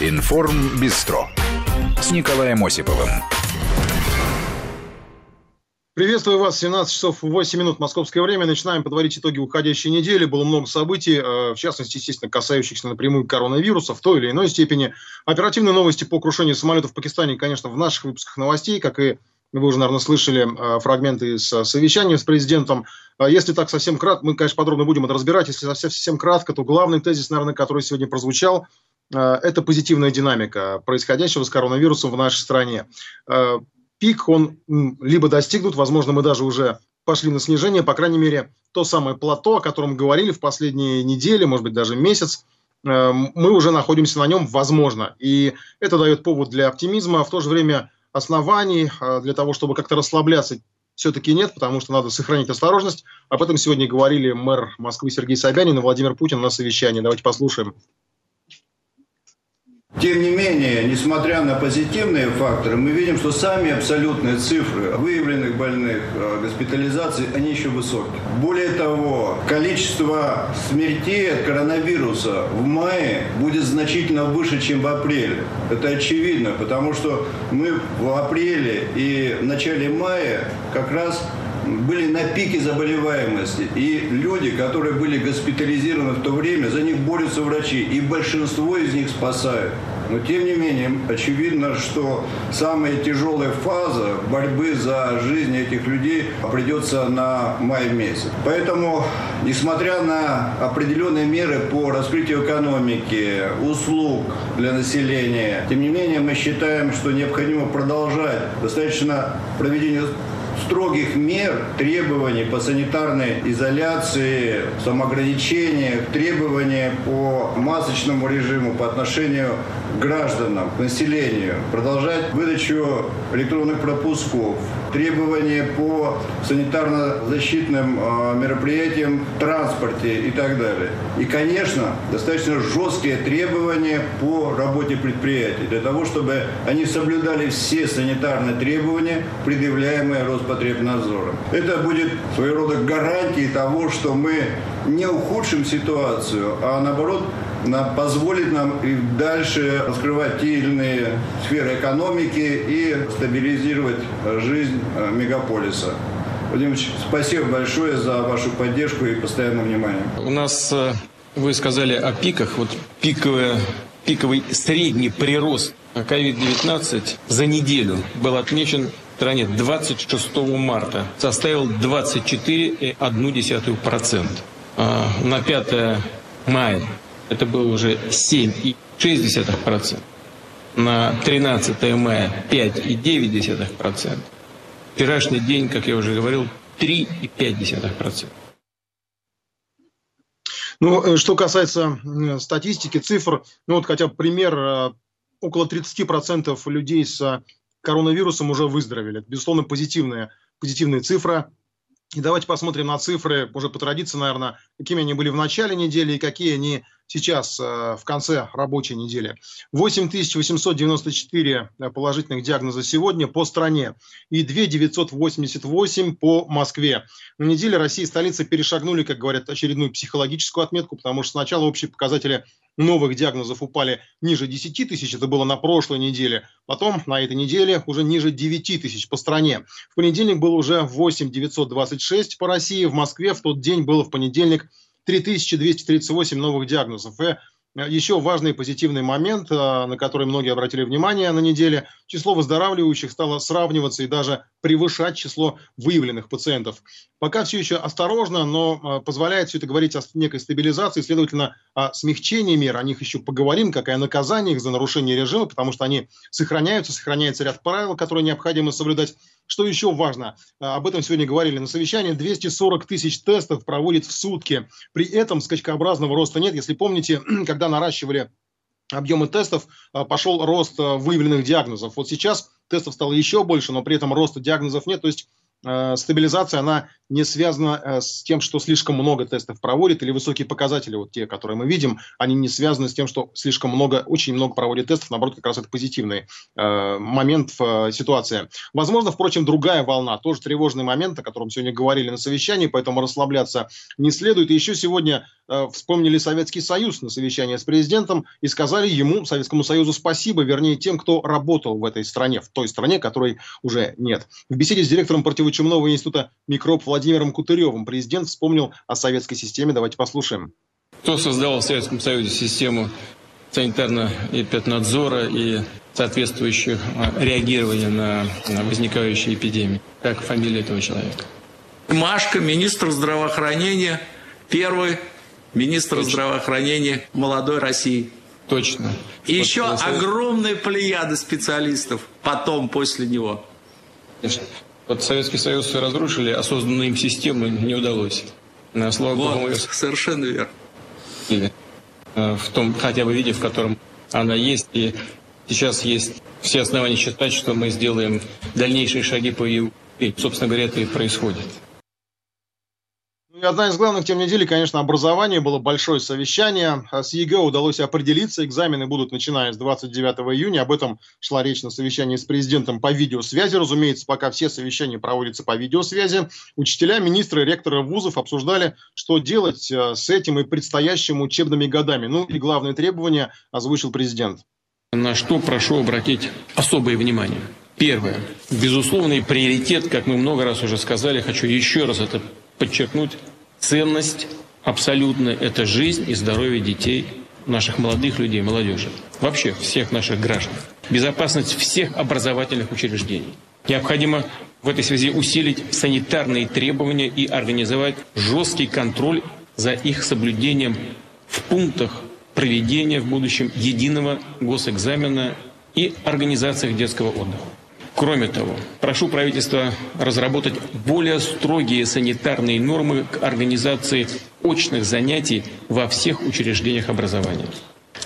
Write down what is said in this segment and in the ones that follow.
Информ Бистро с Николаем Осиповым. Приветствую вас. 17 часов 8 минут московское время. Начинаем подводить итоги уходящей недели. Было много событий, э, в частности, естественно, касающихся напрямую коронавируса в той или иной степени. Оперативные новости по крушению самолетов в Пакистане, конечно, в наших выпусках новостей, как и вы уже, наверное, слышали э, фрагменты из совещания с президентом. Если так совсем кратко, мы, конечно, подробно будем это разбирать. Если совсем, совсем кратко, то главный тезис, наверное, который сегодня прозвучал, это позитивная динамика происходящего с коронавирусом в нашей стране пик, он либо достигнут, возможно, мы даже уже пошли на снижение, по крайней мере, то самое плато, о котором говорили в последние недели, может быть, даже месяц, э, мы уже находимся на нем, возможно. И это дает повод для оптимизма, а в то же время оснований э, для того, чтобы как-то расслабляться, все-таки нет, потому что надо сохранить осторожность. Об этом сегодня говорили мэр Москвы Сергей Собянин и Владимир Путин на совещании. Давайте послушаем. Тем не менее, несмотря на позитивные факторы, мы видим, что сами абсолютные цифры выявленных больных, э, госпитализаций, они еще высокие. Более того, количество смертей от коронавируса в мае будет значительно выше, чем в апреле. Это очевидно, потому что мы в апреле и в начале мая как раз были на пике заболеваемости. И люди, которые были госпитализированы в то время, за них борются врачи. И большинство из них спасают. Но тем не менее, очевидно, что самая тяжелая фаза борьбы за жизнь этих людей придется на май месяц. Поэтому, несмотря на определенные меры по раскрытию экономики, услуг для населения, тем не менее мы считаем, что необходимо продолжать достаточно проведение строгих мер, требований по санитарной изоляции, самоограничениях, требований по масочному режиму по отношению гражданам, к населению, продолжать выдачу электронных пропусков, требования по санитарно-защитным э, мероприятиям в транспорте и так далее. И, конечно, достаточно жесткие требования по работе предприятий, для того, чтобы они соблюдали все санитарные требования, предъявляемые Роспотребнадзором. Это будет своего рода гарантией того, что мы не ухудшим ситуацию, а наоборот позволит нам и дальше раскрывать те или иные сферы экономики и стабилизировать жизнь э, мегаполиса. Владимир спасибо большое за вашу поддержку и постоянное внимание. У нас, э, вы сказали о пиках, вот пиковая, пиковый средний прирост COVID-19 за неделю был отмечен в стране 26 марта, составил 24,1%. А на 5 мая это было уже 7,6%. На 13 мая 5,9%. Вчерашний день, как я уже говорил, 3,5%. Ну, э, что касается статистики, цифр, ну вот хотя бы пример, э, около 30% людей с коронавирусом уже выздоровели. Это, безусловно, позитивная, позитивная цифра. И давайте посмотрим на цифры, уже по традиции, наверное, какими они были в начале недели и какие они сейчас, э, в конце рабочей недели. 8894 э, положительных диагноза сегодня по стране и 2988 по Москве. На неделе России и столица перешагнули, как говорят, очередную психологическую отметку, потому что сначала общие показатели новых диагнозов упали ниже 10 тысяч, это было на прошлой неделе. Потом на этой неделе уже ниже 9 тысяч по стране. В понедельник было уже 8 926 по России, в Москве в тот день было в понедельник 3238 новых диагнозов. И еще важный позитивный момент, а, на который многие обратили внимание на неделе, число выздоравливающих стало сравниваться и даже превышать число выявленных пациентов. Пока все еще осторожно, но а, позволяет все это говорить о некой стабилизации, следовательно, о смягчении мер, о них еще поговорим, какое наказание их за нарушение режима, потому что они сохраняются, сохраняется ряд правил, которые необходимо соблюдать. Что еще важно? А, об этом сегодня говорили на совещании. 240 тысяч тестов проводит в сутки. При этом скачкообразного роста нет. Если помните, когда наращивали объемы тестов, а, пошел рост а, выявленных диагнозов. Вот сейчас тестов стало еще больше, но при этом роста диагнозов нет. То есть стабилизация, она не связана э, с тем, что слишком много тестов проводит, или высокие показатели, вот те, которые мы видим, они не связаны с тем, что слишком много, очень много проводит тестов, наоборот, как раз это позитивный э, момент в э, ситуации. Возможно, впрочем, другая волна, тоже тревожный момент, о котором сегодня говорили на совещании, поэтому расслабляться не следует. И еще сегодня э, вспомнили Советский Союз на совещании с президентом и сказали ему, Советскому Союзу, спасибо, вернее, тем, кто работал в этой стране, в той стране, которой уже нет. В беседе с директором противочумного института микроб Владимиром Кутыревым президент вспомнил о советской системе. Давайте послушаем. Кто создавал в Советском Союзе систему санитарно-эпиднадзора и соответствующих а, реагирования на возникающие эпидемии? Как фамилия этого человека? Машка, министр здравоохранения, первый министр Точно. здравоохранения молодой России. Точно. И вот еще огромная плеяда специалистов потом, после него. Конечно. Вот Советский Союз разрушили, а созданную им систему не удалось. Слава вот, Богу, совершенно верно. Или э, в том хотя бы виде, в котором она есть. И сейчас есть все основания считать, что мы сделаем дальнейшие шаги по ее... И, собственно говоря, это и происходит. И одна из главных тем недели, конечно, образование. Было большое совещание. А с ЕГЭ удалось определиться. Экзамены будут начиная с 29 июня. Об этом шла речь на совещании с президентом по видеосвязи. Разумеется, пока все совещания проводятся по видеосвязи. Учителя, министры, ректоры вузов обсуждали, что делать э, с этим и предстоящими учебными годами. Ну и главные требования озвучил президент. На что прошу обратить особое внимание. Первое. Безусловный приоритет, как мы много раз уже сказали, хочу еще раз это подчеркнуть, ценность абсолютно – это жизнь и здоровье детей, наших молодых людей, молодежи, вообще всех наших граждан. Безопасность всех образовательных учреждений. Необходимо в этой связи усилить санитарные требования и организовать жесткий контроль за их соблюдением в пунктах проведения в будущем единого госэкзамена и организациях детского отдыха. Кроме того, прошу правительства разработать более строгие санитарные нормы к организации очных занятий во всех учреждениях образования.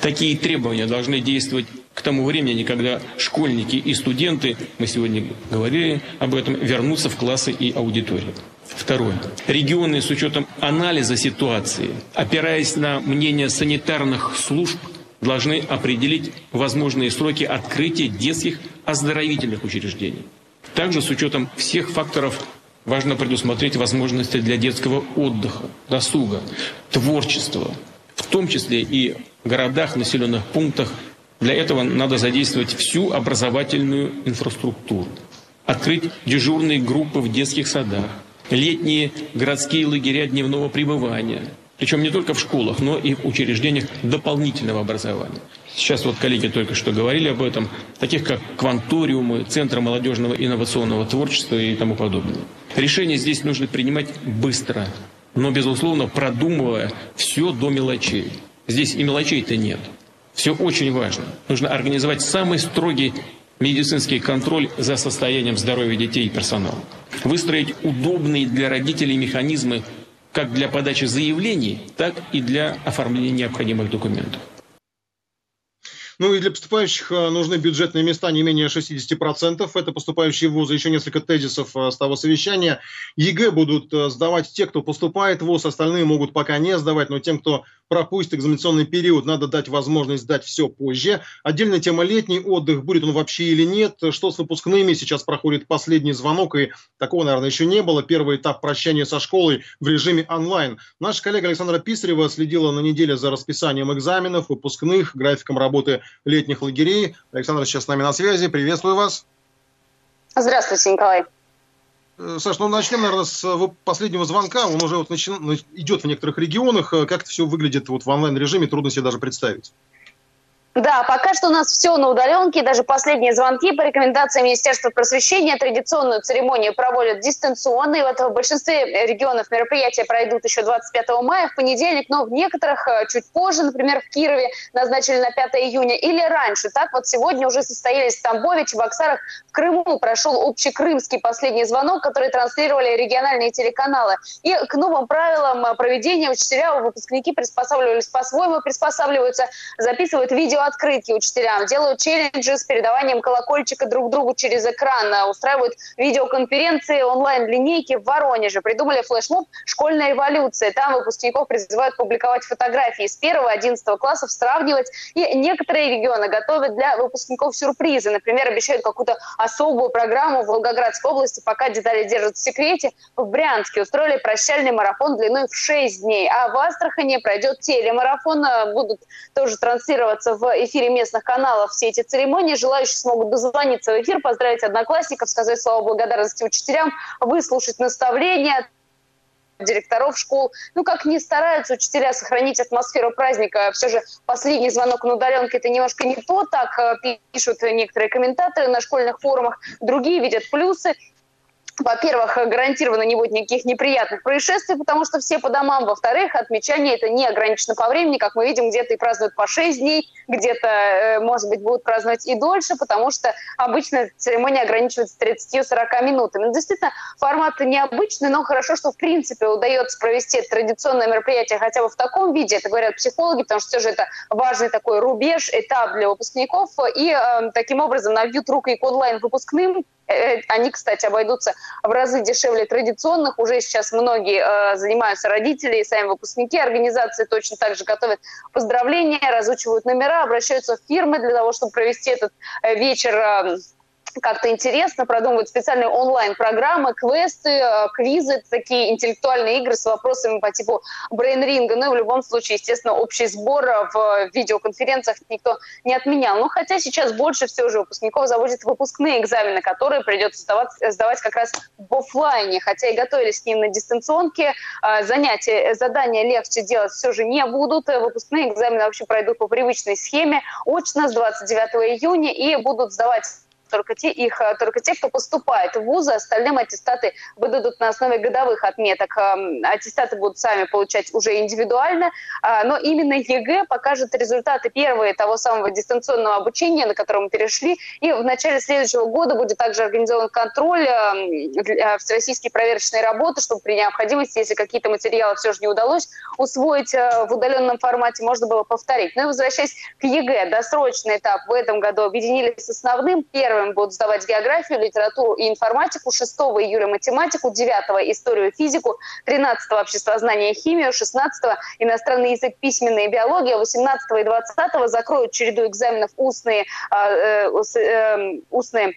Такие требования должны действовать к тому времени, когда школьники и студенты, мы сегодня говорили об этом, вернутся в классы и аудитории. Второе. Регионы с учетом анализа ситуации, опираясь на мнение санитарных служб, должны определить возможные сроки открытия детских оздоровительных учреждений. Также с учетом всех факторов важно предусмотреть возможности для детского отдыха, досуга, творчества, в том числе и в городах, населенных пунктах. Для этого надо задействовать всю образовательную инфраструктуру, открыть дежурные группы в детских садах, летние городские лагеря дневного пребывания – причем не только в школах, но и в учреждениях дополнительного образования. Сейчас вот коллеги только что говорили об этом, таких как кванториумы, Центры молодежного инновационного творчества и тому подобное. Решения здесь нужно принимать быстро, но, безусловно, продумывая все до мелочей. Здесь и мелочей-то нет. Все очень важно. Нужно организовать самый строгий медицинский контроль за состоянием здоровья детей и персонала. Выстроить удобные для родителей механизмы как для подачи заявлений, так и для оформления необходимых документов. Ну и для поступающих э, нужны бюджетные места не менее 60%. Это поступающие в вузы. Еще несколько тезисов э, с того совещания. ЕГЭ будут э, сдавать те, кто поступает в вуз. Остальные могут пока не сдавать. Но тем, кто пропустит экзаменационный период, надо дать возможность сдать все позже. Отдельная тема летний отдых. Будет он вообще или нет. Что с выпускными? Сейчас проходит последний звонок. И такого, наверное, еще не было. Первый этап прощания со школой в режиме онлайн. Наша коллега Александра Писарева следила на неделе за расписанием экзаменов, выпускных, графиком работы летних лагерей. Александра сейчас с нами на связи. Приветствую вас. Здравствуйте, Николай. Э, Саш, ну начнем, наверное, с э, последнего звонка. Он уже вот начи... идет в некоторых регионах. Э, как это все выглядит вот в онлайн-режиме, трудно себе даже представить. Да, пока что у нас все на удаленке. Даже последние звонки по рекомендации Министерства просвещения традиционную церемонию проводят дистанционно. И вот в большинстве регионов мероприятия пройдут еще 25 мая, в понедельник, но в некоторых э, чуть позже, например, в Кирове назначили на 5 июня или раньше. Так вот сегодня уже состоялись в Тамбове, Чебоксарах, в Крыму прошел общекрымский последний звонок, который транслировали региональные телеканалы. И к новым правилам проведения учителя, выпускники приспосабливались по-своему, приспосабливаются, записывают видео видеооткрытки учителям, делают челленджи с передаванием колокольчика друг другу через экран, устраивают видеоконференции, онлайн-линейки в Воронеже, придумали флешмоб «Школьная революция». Там выпускников призывают публиковать фотографии с 1-11 классов, сравнивать. И некоторые регионы готовят для выпускников сюрпризы. Например, обещают какую-то особую программу в Волгоградской области, пока детали держат в секрете. В Брянске устроили прощальный марафон длиной в 6 дней. А в Астрахани пройдет телемарафон. Будут тоже транслироваться в эфире местных каналов все эти церемонии. Желающие смогут дозвониться в эфир, поздравить одноклассников, сказать слова благодарности учителям, выслушать наставления, директоров школ. Ну, как ни стараются учителя сохранить атмосферу праздника, все же последний звонок на удаленке – это немножко не то, так э, пишут некоторые комментаторы на школьных форумах, другие видят плюсы во-первых, гарантированно не будет никаких неприятных происшествий, потому что все по домам. Во-вторых, отмечание это не ограничено по времени, как мы видим, где-то и празднуют по 6 дней, где-то, э, может быть, будут праздновать и дольше, потому что обычно церемония ограничивается 30-40 минутами. Ну, действительно, формат необычный, но хорошо, что в принципе удается провести традиционное мероприятие хотя бы в таком виде, это говорят психологи, потому что все же это важный такой рубеж, этап для выпускников, и э, таким образом набьют руку и к онлайн-выпускным, они, кстати, обойдутся в разы дешевле традиционных. Уже сейчас многие э, занимаются родители и сами выпускники организации точно так же готовят поздравления, разучивают номера, обращаются в фирмы для того, чтобы провести этот э, вечер э, как-то интересно, продумывают специальные онлайн-программы, квесты, э, квизы, такие интеллектуальные игры с вопросами по типу брейн-ринга. Ну и в любом случае, естественно, общий сбор в видеоконференциях никто не отменял. Но хотя сейчас больше всего же выпускников заводят выпускные экзамены, которые придется сдавать, сдавать как раз в офлайне. Хотя и готовились к ним на дистанционке, э, занятия, задания легче делать все же не будут. Выпускные экзамены вообще пройдут по привычной схеме очно с 29 июня и будут сдавать только те, их, э, только те, кто поступает в вузы, остальным аттестаты выдадут на основе годовых отметок. Эм, аттестаты будут сами получать уже индивидуально, а, но именно ЕГЭ покажет результаты первые того самого дистанционного обучения, на которое мы перешли, и в начале следующего года будет также организован контроль эм, э, всероссийские проверочные работы, чтобы при необходимости, если какие-то материалы все же не удалось усвоить э, в удаленном формате, можно было повторить. Ну и возвращаясь к ЕГЭ, досрочный этап в этом году объединили с основным. Первым первым будут сдавать географию, литературу и информатику, 6 июля математику, 9 историю физику, 13 обществознание химию, 16 иностранный язык, письменная биология, 18 и 20 закроют череду экзаменов устные, а, э, э, устные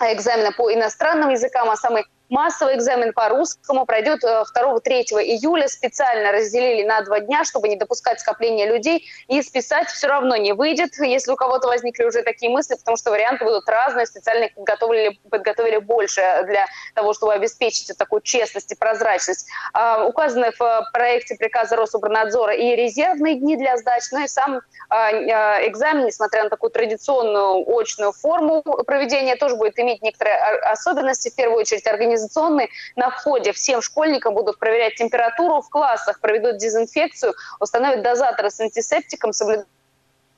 экзамены по иностранным языкам, а самый Массовый экзамен по русскому пройдет 2-3 э, июля. Специально разделили на два дня, чтобы не допускать скопления людей. И списать все равно не выйдет, если у кого-то возникли уже такие мысли, потому что варианты будут разные. Специально подготовили, подготовили больше для того, чтобы обеспечить такую честность и прозрачность. А, указаны в проекте приказа Рособорнадзора и резервные дни для сдачи, ну и сам а, а, экзамен, несмотря на такую традиционную очную форму проведения, тоже будет иметь некоторые особенности. В первую очередь организация организационный. На входе всем школьникам будут проверять температуру в классах, проведут дезинфекцию, установят дозаторы с антисептиком, соблюдать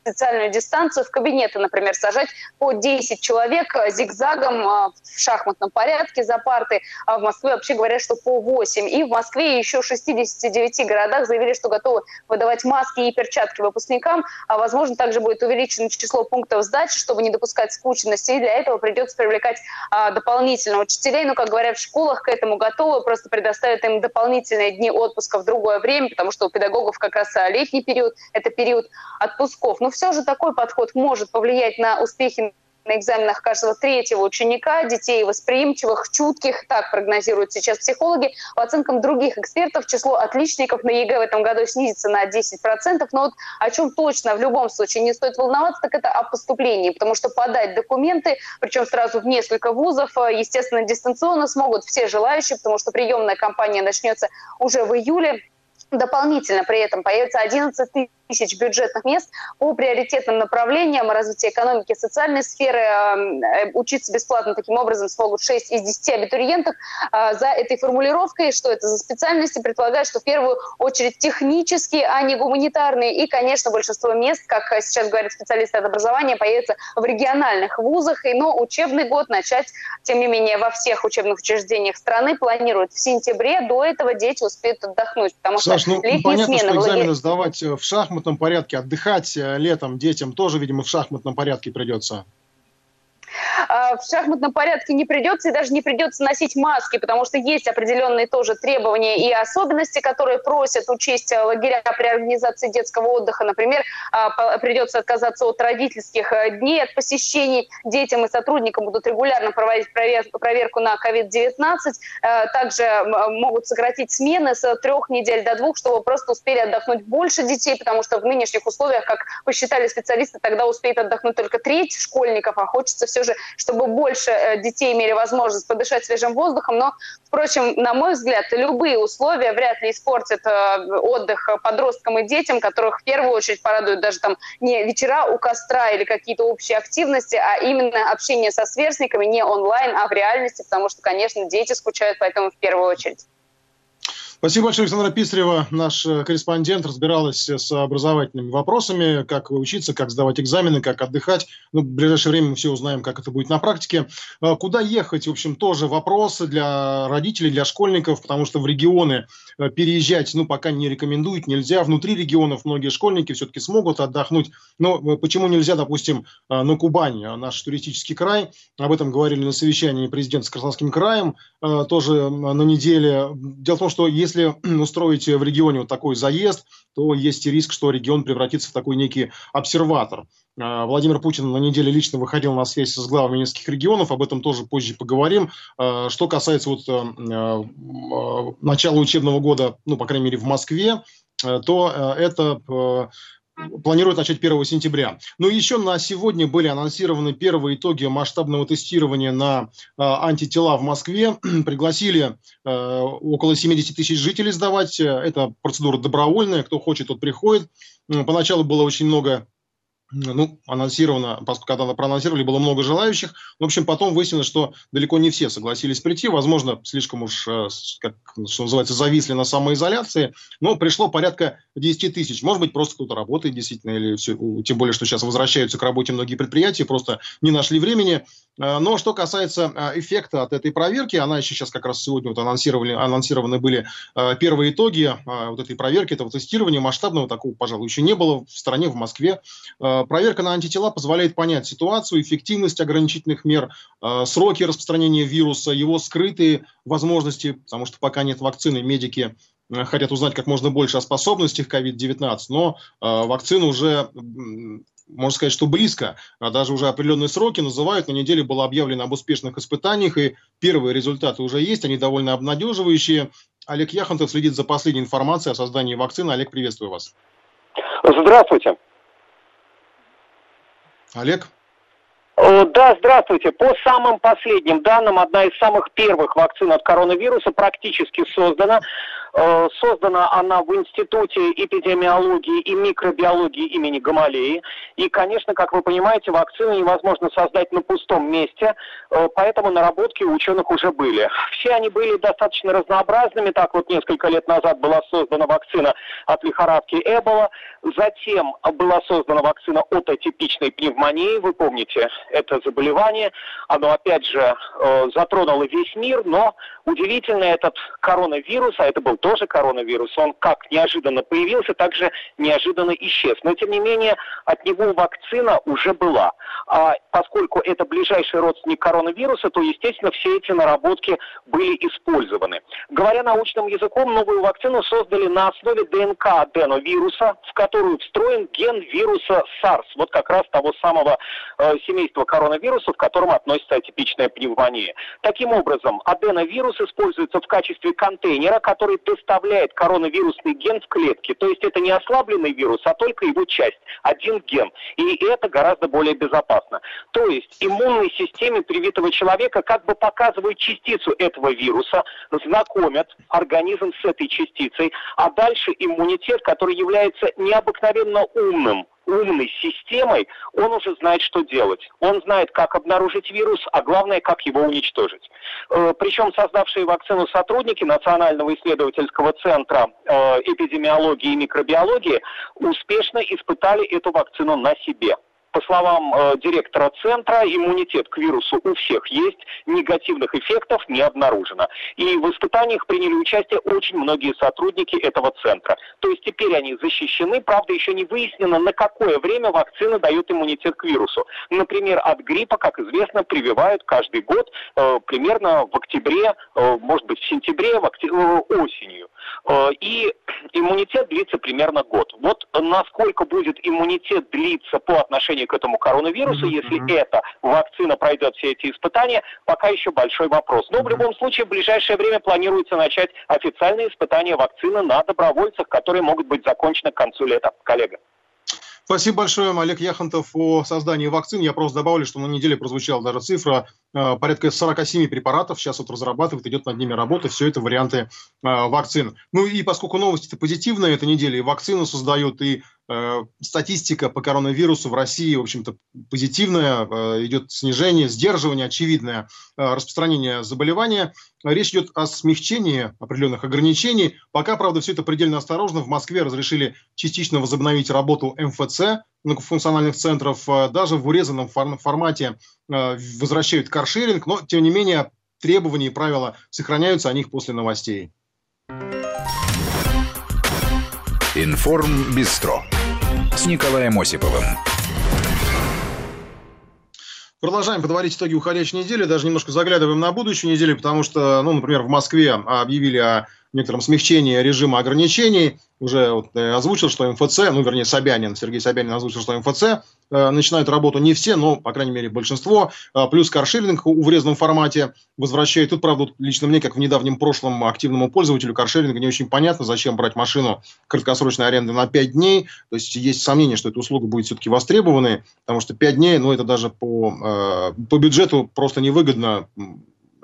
социальную дистанцию, в кабинеты, например, сажать по 10 человек э, зигзагом э, в шахматном порядке за парты. А в Москве вообще говорят, что по 8. И в Москве еще в 69 городах заявили, что готовы выдавать маски и перчатки выпускникам. А возможно, также будет увеличено число пунктов сдачи, чтобы не допускать скучности. И для этого придется привлекать а, дополнительно учителей. Но, как говорят в школах, к этому готовы. Просто предоставят им дополнительные дни отпуска в другое время, потому что у педагогов как раз летний период – это период отпусков. Но все же такой подход может повлиять на успехи на экзаменах каждого третьего ученика, детей восприимчивых, чутких, так прогнозируют сейчас психологи. По оценкам других экспертов, число отличников на ЕГЭ в этом году снизится на 10%. Но вот о чем точно в любом случае не стоит волноваться, так это о поступлении, потому что подать документы, причем сразу в несколько вузов, естественно, дистанционно смогут все желающие, потому что приемная кампания начнется уже в июле. Дополнительно при этом появится 11 тысяч бюджетных мест по приоритетным направлениям развития экономики и социальной сферы. Эм, э, учиться бесплатно таким образом смогут 6 из 10 абитуриентов. А, за этой формулировкой, что это за специальности, предполагают, что в первую очередь технические, а не гуманитарные. И, конечно, большинство мест, как сейчас говорят специалисты от образования, появится в региональных вузах. И, но учебный год начать, тем не менее, во всех учебных учреждениях страны планируют в сентябре. До этого дети успеют отдохнуть, потому Саш, что ну, летние понятно, смены... что экзамены сдавать в шахматах шахматном порядке. Отдыхать э, летом детям тоже, видимо, в шахматном порядке придется. А, в шахматном порядке не придется и даже не придется носить маски, потому что есть определенные тоже требования и особенности, которые просят учесть лагеря при организации детского отдыха. Например, а, придется отказаться от родительских э, дней, от посещений. Детям и сотрудникам будут регулярно проводить проверку на COVID-19. Э, также могут сократить смены с трех недель до двух, чтобы просто успели отдохнуть больше детей, потому что в нынешних условиях, как посчитали специалисты, тогда успеет отдохнуть только треть школьников, а хочется все же чтобы больше э, детей имели возможность подышать свежим воздухом. Но, впрочем, на мой взгляд, любые условия вряд ли испортят э, отдых подросткам и детям, которых в первую очередь порадуют даже там не вечера у костра или какие-то общие активности, а именно общение со сверстниками не онлайн, а в реальности, потому что, конечно, дети скучают, поэтому в первую очередь. Спасибо большое, Александра Писарева. Наш э, корреспондент разбиралась с образовательными вопросами, как учиться, как сдавать экзамены, как отдыхать. Ну, в ближайшее время мы все узнаем, как это будет на практике. А куда ехать, в общем, тоже вопросы для родителей, для школьников, потому что в регионы э, переезжать, ну, пока не рекомендуют, нельзя. Внутри регионов многие школьники все-таки смогут отдохнуть. Но э, почему нельзя, допустим, на Кубани, наш туристический край? Об этом говорили на совещании президента с Краснодарским краем тоже на неделе. Дело в том, что если устроить в регионе вот такой заезд, то есть риск, что регион превратится в такой некий обсерватор. А, Владимир Путин на неделе лично выходил на связь с главами нескольких регионов, об этом тоже позже поговорим. А, что касается вот а, начала учебного года, ну, по крайней мере, в Москве, то это планируют начать 1 сентября. Ну и еще на сегодня были анонсированы первые итоги масштабного тестирования на э, антитела в Москве. Пригласили э, около 70 тысяч жителей сдавать. Это процедура добровольная, кто хочет, тот приходит. Поначалу было очень много ну, анонсировано, поскольку когда проанонсировали, было много желающих. В общем, потом выяснилось, что далеко не все согласились прийти. Возможно, слишком уж, э, как, что называется, зависли на самоизоляции. Но пришло порядка 10 тысяч. Может быть, просто кто-то работает действительно, или все, тем более, что сейчас возвращаются к работе многие предприятия, просто не нашли времени. Э, но что касается э, эффекта от этой проверки, она еще сейчас как раз сегодня вот анонсировали, анонсированы были первые итоги вот этой проверки, этого тестирования масштабного такого, пожалуй, еще не было в стране, в Москве проверка на антитела позволяет понять ситуацию, эффективность ограничительных мер, э, сроки распространения вируса, его скрытые возможности, потому что пока нет вакцины, медики э, хотят узнать как можно больше о способностях COVID-19, но вакцина уже можно сказать, что близко. Даже уже определенные сроки называют. На неделе было объявлено об успешных испытаниях, и первые результаты уже есть, они довольно обнадеживающие. Олег Яхонтов следит за последней информацией о создании вакцины. Олег, приветствую вас. Здравствуйте. Олег? Да, здравствуйте. По самым последним данным, одна из самых первых вакцин от коронавируса практически создана. Э, создана она в Институте эпидемиологии и микробиологии имени Гамалеи. И, конечно, как вы понимаете, вакцину невозможно создать на пустом месте, э, поэтому наработки у ученых уже были. Все они были достаточно разнообразными. Так вот, несколько лет назад была создана вакцина от лихорадки Эбола. Затем была создана вакцина от атипичной пневмонии. Вы помните это заболевание. Оно, опять же, э, затронуло весь мир, но удивительно этот коронавирус, а это был тоже коронавирус, он как неожиданно появился, так же неожиданно исчез. Но, тем не менее, от него вакцина уже была. А поскольку это ближайший родственник коронавируса, то, естественно, все эти наработки были использованы. Говоря научным языком, новую вакцину создали на основе ДНК аденовируса, в которую встроен ген вируса SARS, вот как раз того самого э, семейства коронавирусов, к которому относится атипичная пневмония. Таким образом, аденовирус используется в качестве контейнера, который доставляет коронавирусный ген в клетке. То есть это не ослабленный вирус, а только его часть, один ген. И это гораздо более безопасно. То есть иммунной системе привитого человека как бы показывают частицу этого вируса, знакомят организм с этой частицей, а дальше иммунитет, который является необыкновенно умным, умной системой, он уже знает, что делать. Он знает, как обнаружить вирус, а главное, как его уничтожить. Э, причем создавшие вакцину сотрудники Национального исследовательского центра э, эпидемиологии и микробиологии успешно испытали эту вакцину на себе. По словам э, директора центра, иммунитет к вирусу у всех есть, негативных эффектов не обнаружено. И в испытаниях приняли участие очень многие сотрудники этого центра. То есть теперь они защищены, правда, еще не выяснено, на какое время вакцина дает иммунитет к вирусу. Например, от гриппа, как известно, прививают каждый год э, примерно в октябре, э, может быть, в сентябре, в октябре, э, осенью. Э, и иммунитет длится примерно год. Вот насколько будет иммунитет длиться по отношению к этому коронавирусу, mm-hmm. если эта вакцина пройдет все эти испытания, пока еще большой вопрос. Но в любом случае в ближайшее время планируется начать официальные испытания вакцины на добровольцах, которые могут быть закончены к концу лета. Коллега. Спасибо большое, Олег Яхонтов, о создании вакцин. Я просто добавлю, что на неделе прозвучала даже цифра, э, порядка 47 препаратов сейчас вот разрабатывают, идет над ними работа, все это варианты э, вакцин. Ну и поскольку новости-то позитивные этой неделе, и вакцину создают, и статистика по коронавирусу в России, в общем-то, позитивная, э, идет снижение, сдерживание, очевидное э, распространение заболевания. Речь идет о смягчении определенных ограничений. Пока, правда, все это предельно осторожно. В Москве разрешили частично возобновить работу МФЦ, многофункциональных центров. Даже в урезанном формате возвращают каршеринг, но, тем не менее, требования и правила сохраняются, о них после новостей. Информ Бистро с Николаем Осиповым. Продолжаем подводить итоги уходящей недели, даже немножко заглядываем на будущую неделю, потому что, ну, например, в Москве объявили о некотором смягчении режима ограничений. Уже вот, э, озвучил, что МФЦ, ну, вернее, Собянин, Сергей Собянин озвучил, что МФЦ э, начинают работу не все, но, по крайней мере, большинство. Э, плюс каршеринг в урезанном формате возвращает. Тут, правда, лично мне, как в недавнем прошлом активному пользователю каршеринга, не очень понятно, зачем брать машину краткосрочной аренды на 5 дней. То есть есть сомнение, что эта услуга будет все-таки востребованной, потому что 5 дней, ну, это даже по, э, по бюджету просто невыгодно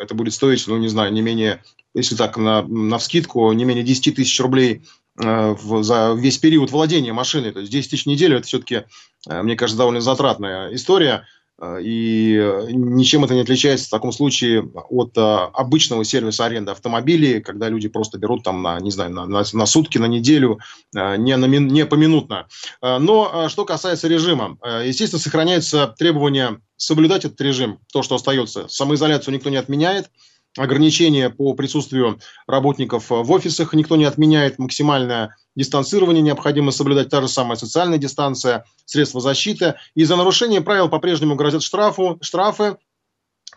это будет стоить, ну, не знаю, не менее, если так, на, на вскидку, не менее 10 тысяч рублей э, в, за весь период владения машиной. То есть 10 тысяч в неделю – это все-таки, э, мне кажется, довольно затратная история. Э, и ничем это не отличается в таком случае от обычного сервиса аренды автомобилей, когда люди просто берут там на, не знаю, на, на, на сутки, на неделю, не, на, не поминутно. Но что касается режима, естественно, сохраняются требования соблюдать этот режим, то, что остается. Самоизоляцию никто не отменяет, ограничения по присутствию работников в офисах никто не отменяет, максимальное дистанцирование необходимо соблюдать, та же самая социальная дистанция, средства защиты. И за нарушение правил по-прежнему грозят штрафу, штрафы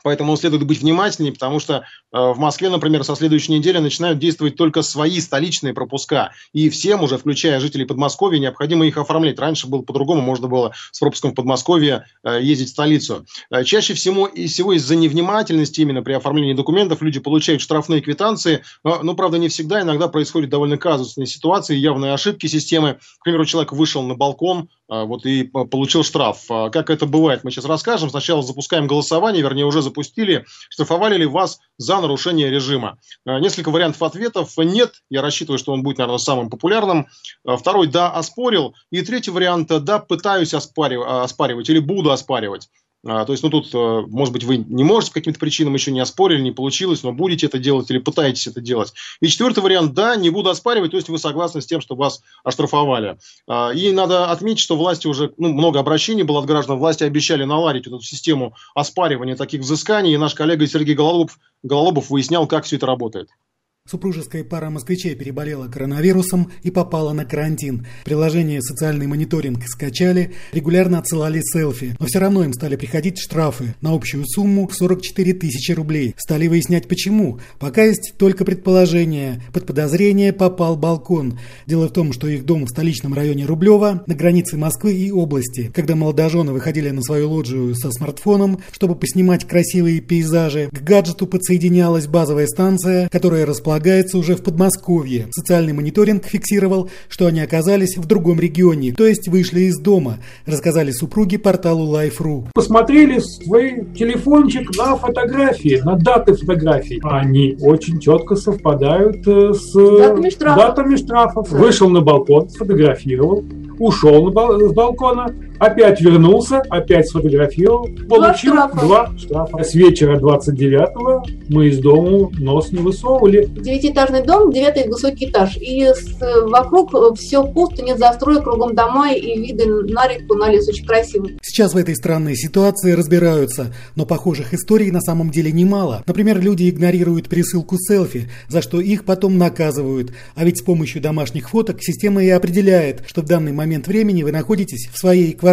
Поэтому следует быть внимательнее, потому что э, в Москве, например, со следующей недели начинают действовать только свои столичные пропуска. И всем уже, включая жителей Подмосковья, необходимо их оформлять. Раньше было по-другому, можно было с пропуском в Подмосковье э, ездить в столицу. Э, чаще всего, всего из-за невнимательности именно при оформлении документов люди получают штрафные квитанции. Но, ну, правда, не всегда. Иногда происходят довольно казусные ситуации, явные ошибки системы. К примеру, человек вышел на балкон, вот и получил штраф. Как это бывает, мы сейчас расскажем. Сначала запускаем голосование, вернее, уже запустили, штрафовали ли вас за нарушение режима. Э, несколько вариантов ответов. Нет, я рассчитываю, что он будет, наверное, самым популярным. Э, второй, да, оспорил. И третий вариант, да, пытаюсь оспаривать, оспаривать или буду оспаривать. А, то есть, ну, тут, э, может быть, вы не можете по каким-то причинам еще не оспорили, не получилось, но будете это делать или пытаетесь это делать. И четвертый вариант, да, не буду оспаривать, то есть вы согласны с тем, что вас оштрафовали. А, и надо отметить, что власти уже, ну, много обращений было от граждан, власти обещали наладить эту систему оспаривания таких взысканий, и наш коллега Сергей Гололобов, Гололобов выяснял, как все это работает. Супружеская пара москвичей переболела коронавирусом и попала на карантин. Приложение «Социальный мониторинг» скачали, регулярно отсылали селфи, но все равно им стали приходить штрафы на общую сумму 44 тысячи рублей. Стали выяснять почему. Пока есть только предположение. Под подозрение попал балкон. Дело в том, что их дом в столичном районе Рублева на границе Москвы и области. Когда молодожены выходили на свою лоджию со смартфоном, чтобы поснимать красивые пейзажи, к гаджету подсоединялась базовая станция, которая располагалась располагается уже в Подмосковье. Социальный мониторинг фиксировал, что они оказались в другом регионе, то есть вышли из дома, рассказали супруги порталу Life.ru. Посмотрели свой телефончик на фотографии, на даты фотографий. Они очень четко совпадают э, с датами штрафов. Датами штрафов. Вышел на балкон, сфотографировал, ушел с балкона, опять вернулся, опять сфотографировал, получил два штрафа. два штрафа. С вечера 29-го мы из дома нос не высовывали. Девятиэтажный дом, девятый высокий этаж. И вокруг все пусто, нет застроек, кругом дома и виды на реку, на лес очень красивый. Сейчас в этой странной ситуации разбираются, но похожих историй на самом деле немало. Например, люди игнорируют присылку селфи, за что их потом наказывают. А ведь с помощью домашних фоток система и определяет, что в данный момент времени вы находитесь в своей квартире,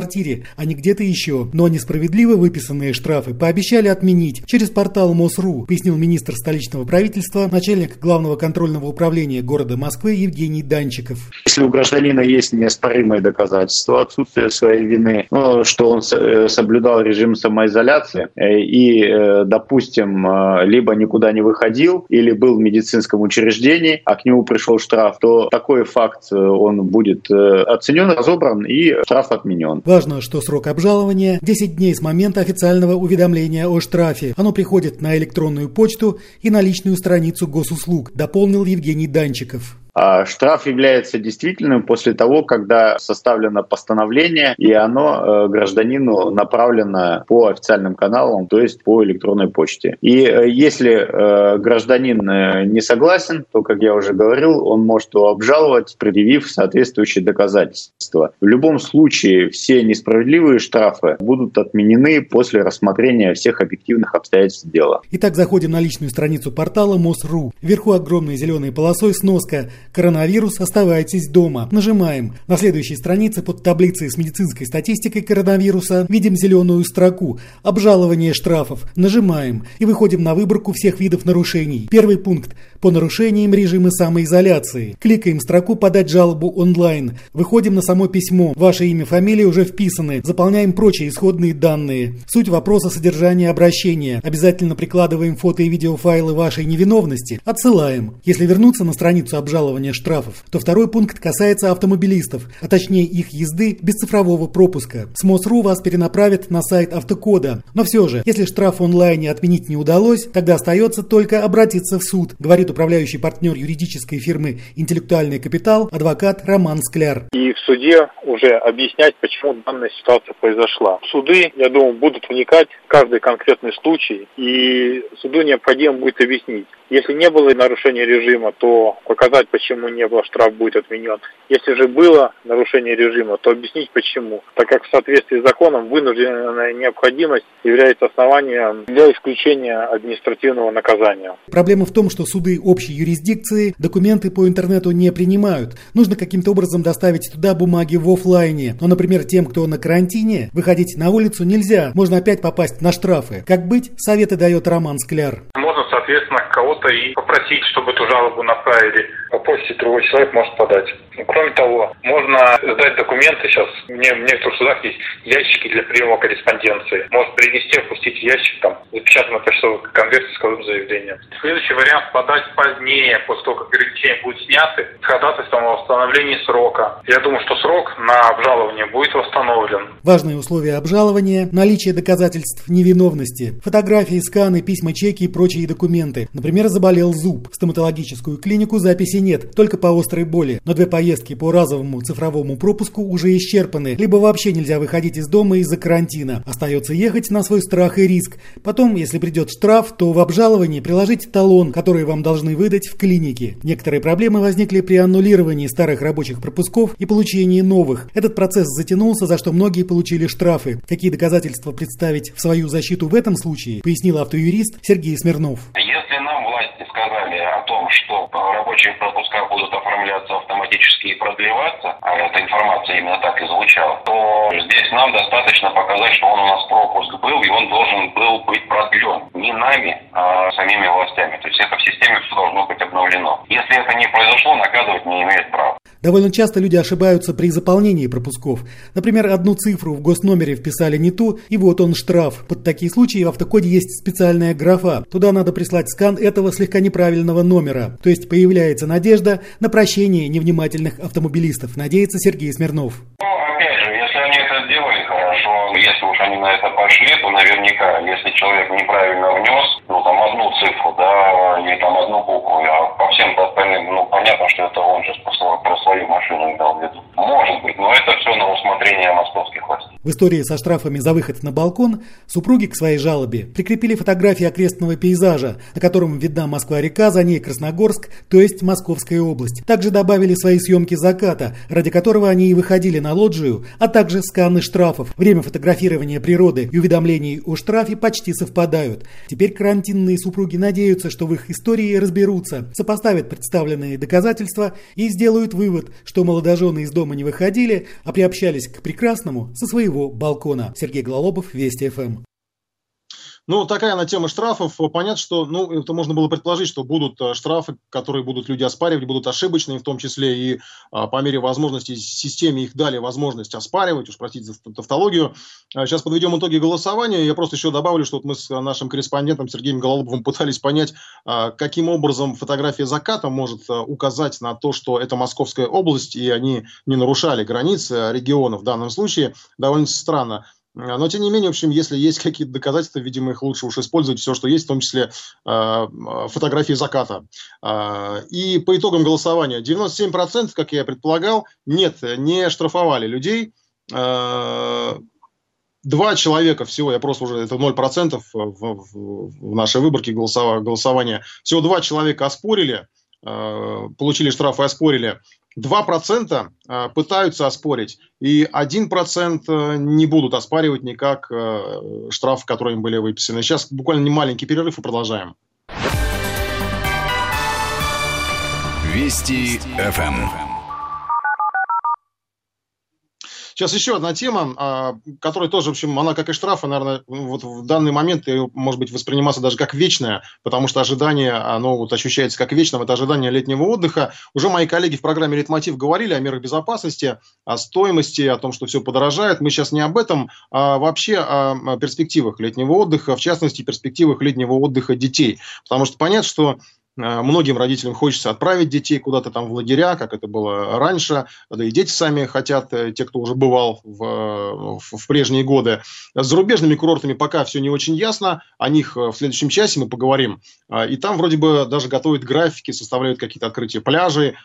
а не где-то еще. Но несправедливо выписанные штрафы пообещали отменить через портал МОСРУ, пояснил министр столичного правительства, начальник главного контрольного управления города Москвы Евгений Данчиков. Если у гражданина есть неоспоримые доказательства отсутствия своей вины, ну, что он э, соблюдал режим самоизоляции э, и, э, допустим, либо никуда не выходил, или был в медицинском учреждении, а к нему пришел штраф, то такой факт он будет оценен, разобран и штраф отменен. Важно, что срок обжалования 10 дней с момента официального уведомления о штрафе. Оно приходит на электронную почту и на личную страницу госуслуг, дополнил Евгений Данчиков. А штраф является действительным после того, когда составлено постановление, и оно э, гражданину направлено по официальным каналам, то есть по электронной почте. И э, если э, гражданин не согласен, то, как я уже говорил, он может его обжаловать, предъявив соответствующие доказательства. В любом случае все несправедливые штрафы будут отменены после рассмотрения всех объективных обстоятельств дела. Итак, заходим на личную страницу портала МОСРУ. Вверху огромной зеленой полосой сноска Коронавирус, оставайтесь дома. Нажимаем. На следующей странице под таблицей с медицинской статистикой коронавируса видим зеленую строку «Обжалование штрафов». Нажимаем и выходим на выборку всех видов нарушений. Первый пункт по нарушениям режима самоизоляции. Кликаем строку «Подать жалобу онлайн». Выходим на само письмо. Ваше имя, фамилия уже вписаны. Заполняем прочие исходные данные. Суть вопроса содержания обращения. Обязательно прикладываем фото и видеофайлы вашей невиновности. Отсылаем. Если вернуться на страницу обжалования штрафов, то второй пункт касается автомобилистов, а точнее их езды без цифрового пропуска. С МОСРУ вас перенаправят на сайт автокода. Но все же, если штраф онлайне отменить не удалось, тогда остается только обратиться в суд, говорит управляющий партнер юридической фирмы «Интеллектуальный капитал» адвокат Роман Скляр. И в суде уже объяснять, почему данная ситуация произошла. Суды, я думаю, будут вникать в каждый конкретный случай, и суду необходимо будет объяснить. Если не было нарушения режима, то показать, почему не было, штраф будет отменен. Если же было нарушение режима, то объяснить почему. Так как в соответствии с законом вынужденная необходимость является основанием для исключения административного наказания. Проблема в том, что суды общей юрисдикции документы по интернету не принимают. Нужно каким-то образом доставить туда бумаги в офлайне. Но, например, тем, кто на карантине, выходить на улицу нельзя. Можно опять попасть на штрафы. Как быть, советы дает Роман Скляр. Можно, соответственно, кого-то и попросить, чтобы эту жалобу направили. По почте другой человек может подать. Ну, кроме того, можно сдать документы. Сейчас мне, в некоторых судах есть ящики для приема корреспонденции. Может принести, опустить ящик, там, запечатанный почтовый конверт с кодовым заявлением. Следующий вариант – подать позднее, после того, как ограничения будут сняты, с ходатайством о восстановлении срока. Я думаю, что срок на обжалование будет восстановлен. Важные условия обжалования – наличие доказательств невиновности, фотографии, сканы, письма, чеки и прочие документы. Например, заболел зуб. В стоматологическую клинику записи нет, только по острой боли. Но две поездки по разовому цифровому пропуску уже исчерпаны, либо вообще нельзя выходить из дома из-за карантина. Остается ехать на свой страх и риск. Потом, если придет штраф, то в обжаловании приложить талон, который вам должны выдать в клинике. Некоторые проблемы возникли при аннулировании старых рабочих пропусков и получении новых. Этот процесс затянулся, за что многие получили штрафы. Какие доказательства представить в свою защиту в этом случае, пояснил автоюрист Сергей Смирнов. Если нам власти сказали что рабочие пропуска будут оформляться автоматически и продлеваться, а эта информация именно так и звучала, то здесь нам достаточно показать, что он у нас пропуск был, и он должен был быть продлен. Не нами, а самими властями. То есть это в системе все должно быть обновлено. Если это не произошло, наказывать не имеет права. Довольно часто люди ошибаются при заполнении пропусков. Например, одну цифру в госномере вписали не ту, и вот он штраф. Под такие случаи в автокоде есть специальная графа. Туда надо прислать скан этого слегка неправильного номера. То есть появляется надежда на прощение невнимательных автомобилистов, надеется Сергей Смирнов. Ну, опять же, если они это сделали хорошо, если уж они на это пошли, то наверняка, если человек неправильно внес, ну, там, одну цифру, да, или там одну букву, а по всем остальным, ну, понятно, что это он же про свою машину дал в виду. Может быть, но это все на усмотрение московских властей. В истории со штрафами за выход на балкон супруги к своей жалобе прикрепили фотографии окрестного пейзажа, на котором видна Москва-река, за ней Красногорск, то есть Московская область. Также добавили свои съемки заката, ради которого они и выходили на лоджию, а также сканы штрафов. Время фотографирования природы и уведомлений о штрафе почти совпадают. Теперь карантинные супруги надеются, что в их истории разберутся, сопоставят представленные доказательства и сделают вывод, что молодожены из дома не выходили, а приобщались к прекрасному со своего балкона. Сергей Глалобов, Вести ФМ. Ну, такая на тема штрафов. Понятно, что, ну, это можно было предположить, что будут э, штрафы, которые будут люди оспаривать, будут ошибочные, в том числе и а, по мере возможности системе их дали возможность оспаривать, уж простите за тавтологию. Сейчас подведем итоги голосования. Я просто еще добавлю, что вот мы с нашим корреспондентом Сергеем Гололобовым пытались понять, а, каким образом фотография заката может а, указать на то, что это Московская область, и они не нарушали границы региона в данном случае. Довольно странно. А, но, тем не менее, в общем, если есть какие-то доказательства, видимо, их лучше уж использовать все, что есть, в том числе э, фотографии заката. Э, и по итогам голосования 97%, как я предполагал, нет, не штрафовали людей. Э, два человека всего, я просто уже, это 0% в, в, в нашей выборке голосования, всего два человека оспорили, получили штраф и оспорили. 2% э, пытаются оспорить, и 1% э, не будут оспаривать никак э, штрафы, которые им были выписаны. Сейчас буквально маленький перерыв и продолжаем. Вести ФМ. Сейчас еще одна тема, а, которая тоже, в общем, она как и штрафы, наверное, вот в данный момент может быть восприниматься даже как вечная, потому что ожидание, оно вот ощущается как вечным, это ожидание летнего отдыха. Уже мои коллеги в программе «Литмотив» говорили о мерах безопасности, о стоимости, о том, что все подорожает. Мы сейчас не об этом, а вообще о перспективах летнего отдыха, в частности, перспективах летнего отдыха детей. Потому что понятно, что многим родителям хочется отправить детей куда-то там в лагеря, как это было раньше, да и дети сами хотят, э, те, кто уже бывал в, в, в прежние годы. С зарубежными курортами пока все не очень ясно, о них э, в следующем часе мы поговорим. И там вроде бы даже готовят графики, составляют какие-то открытия пляжей,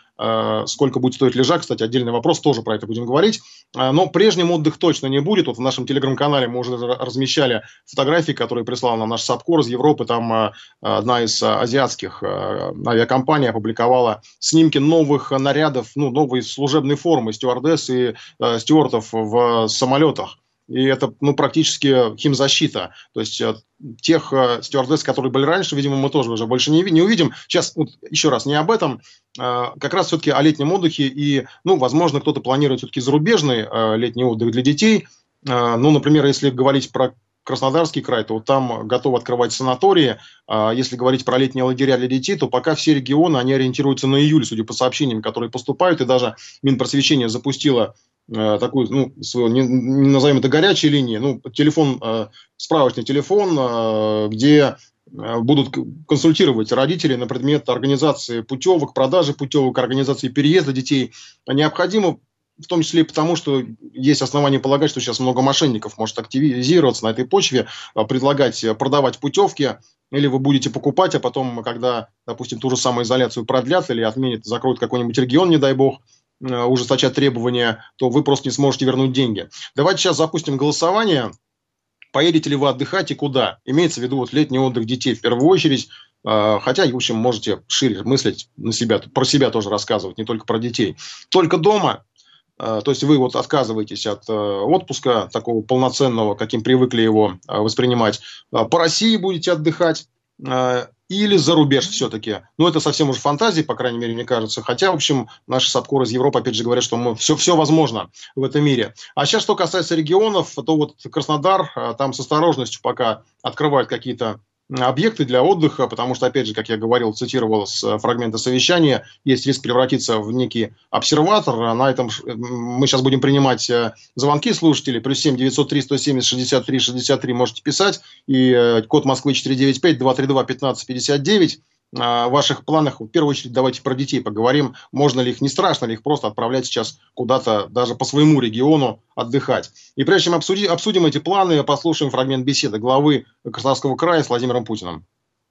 сколько будет стоить лежак, кстати, отдельный вопрос, тоже про это будем говорить. Но прежним отдых точно не будет. Вот в нашем телеграм-канале мы уже размещали фотографии, которые прислал нам наш САПКОР из Европы, там одна из азиатских Э, авиакомпания опубликовала снимки новых нарядов, ну, новой служебной формы стюардесс и э, стюартов в самолетах. И это ну, практически химзащита. То есть э, тех э, стюардесс, которые были раньше, видимо, мы тоже уже больше не, не увидим. Сейчас, вот, еще раз, не об этом. Э, как раз все-таки о летнем отдыхе. И, ну, возможно, кто-то планирует все-таки зарубежный э, летний отдых для детей. Э, ну, например, если говорить про Краснодарский край, то вот там готовы открывать санатории. А если говорить про летние лагеря для детей, то пока все регионы, они ориентируются на июль, судя по сообщениям, которые поступают. И даже Минпросвещение запустило э, такую, ну, свою, не, не назовем это горячей линией, ну, телефон, э, справочный телефон, где будут консультировать родителей на предмет организации путевок, продажи путевок, организации переезда детей. Необходимо в том числе и потому, что есть основания полагать, что сейчас много мошенников может активизироваться на этой почве, а, предлагать э, продавать путевки, или вы будете покупать, а потом, когда, допустим, ту же самую изоляцию продлят или отменят, закроют какой-нибудь регион, не дай бог, э, ужесточат требования, то вы просто не сможете вернуть деньги. Давайте сейчас запустим голосование. Поедете ли вы отдыхать и куда? Имеется в виду вот летний отдых детей в первую очередь. А, хотя, в общем, можете шире мыслить на себя, про себя тоже рассказывать, не только про детей. Только дома то есть вы вот отказываетесь от э, отпуска такого полноценного, каким привыкли его э, воспринимать. По России будете отдыхать или за рубеж все-таки. Ну, это совсем уже фантазии, по крайней мере, мне кажется. Хотя, в общем, наши САПКОРы из Европы, опять же, говорят, что мы, все, все возможно в этом мире. А сейчас, что касается регионов, то вот Краснодар, там с осторожностью пока открывают какие-то объекты для отдыха, потому что, опять же, как я говорил, цитировал с э, фрагмента совещания, есть риск превратиться в некий обсерватор. На этом мы сейчас будем принимать э, звонки слушателей. Плюс 7 903 170 63 63 можете писать. И э, код Москвы 495 232 15 59. ваших планах. В первую очередь давайте про детей поговорим. Можно ли их, не страшно ли их просто отправлять сейчас куда-то даже по своему региону отдыхать. И прежде чем обсудим, обсудим эти планы, послушаем фрагмент беседы главы Краснодарского края с Владимиром Путиным.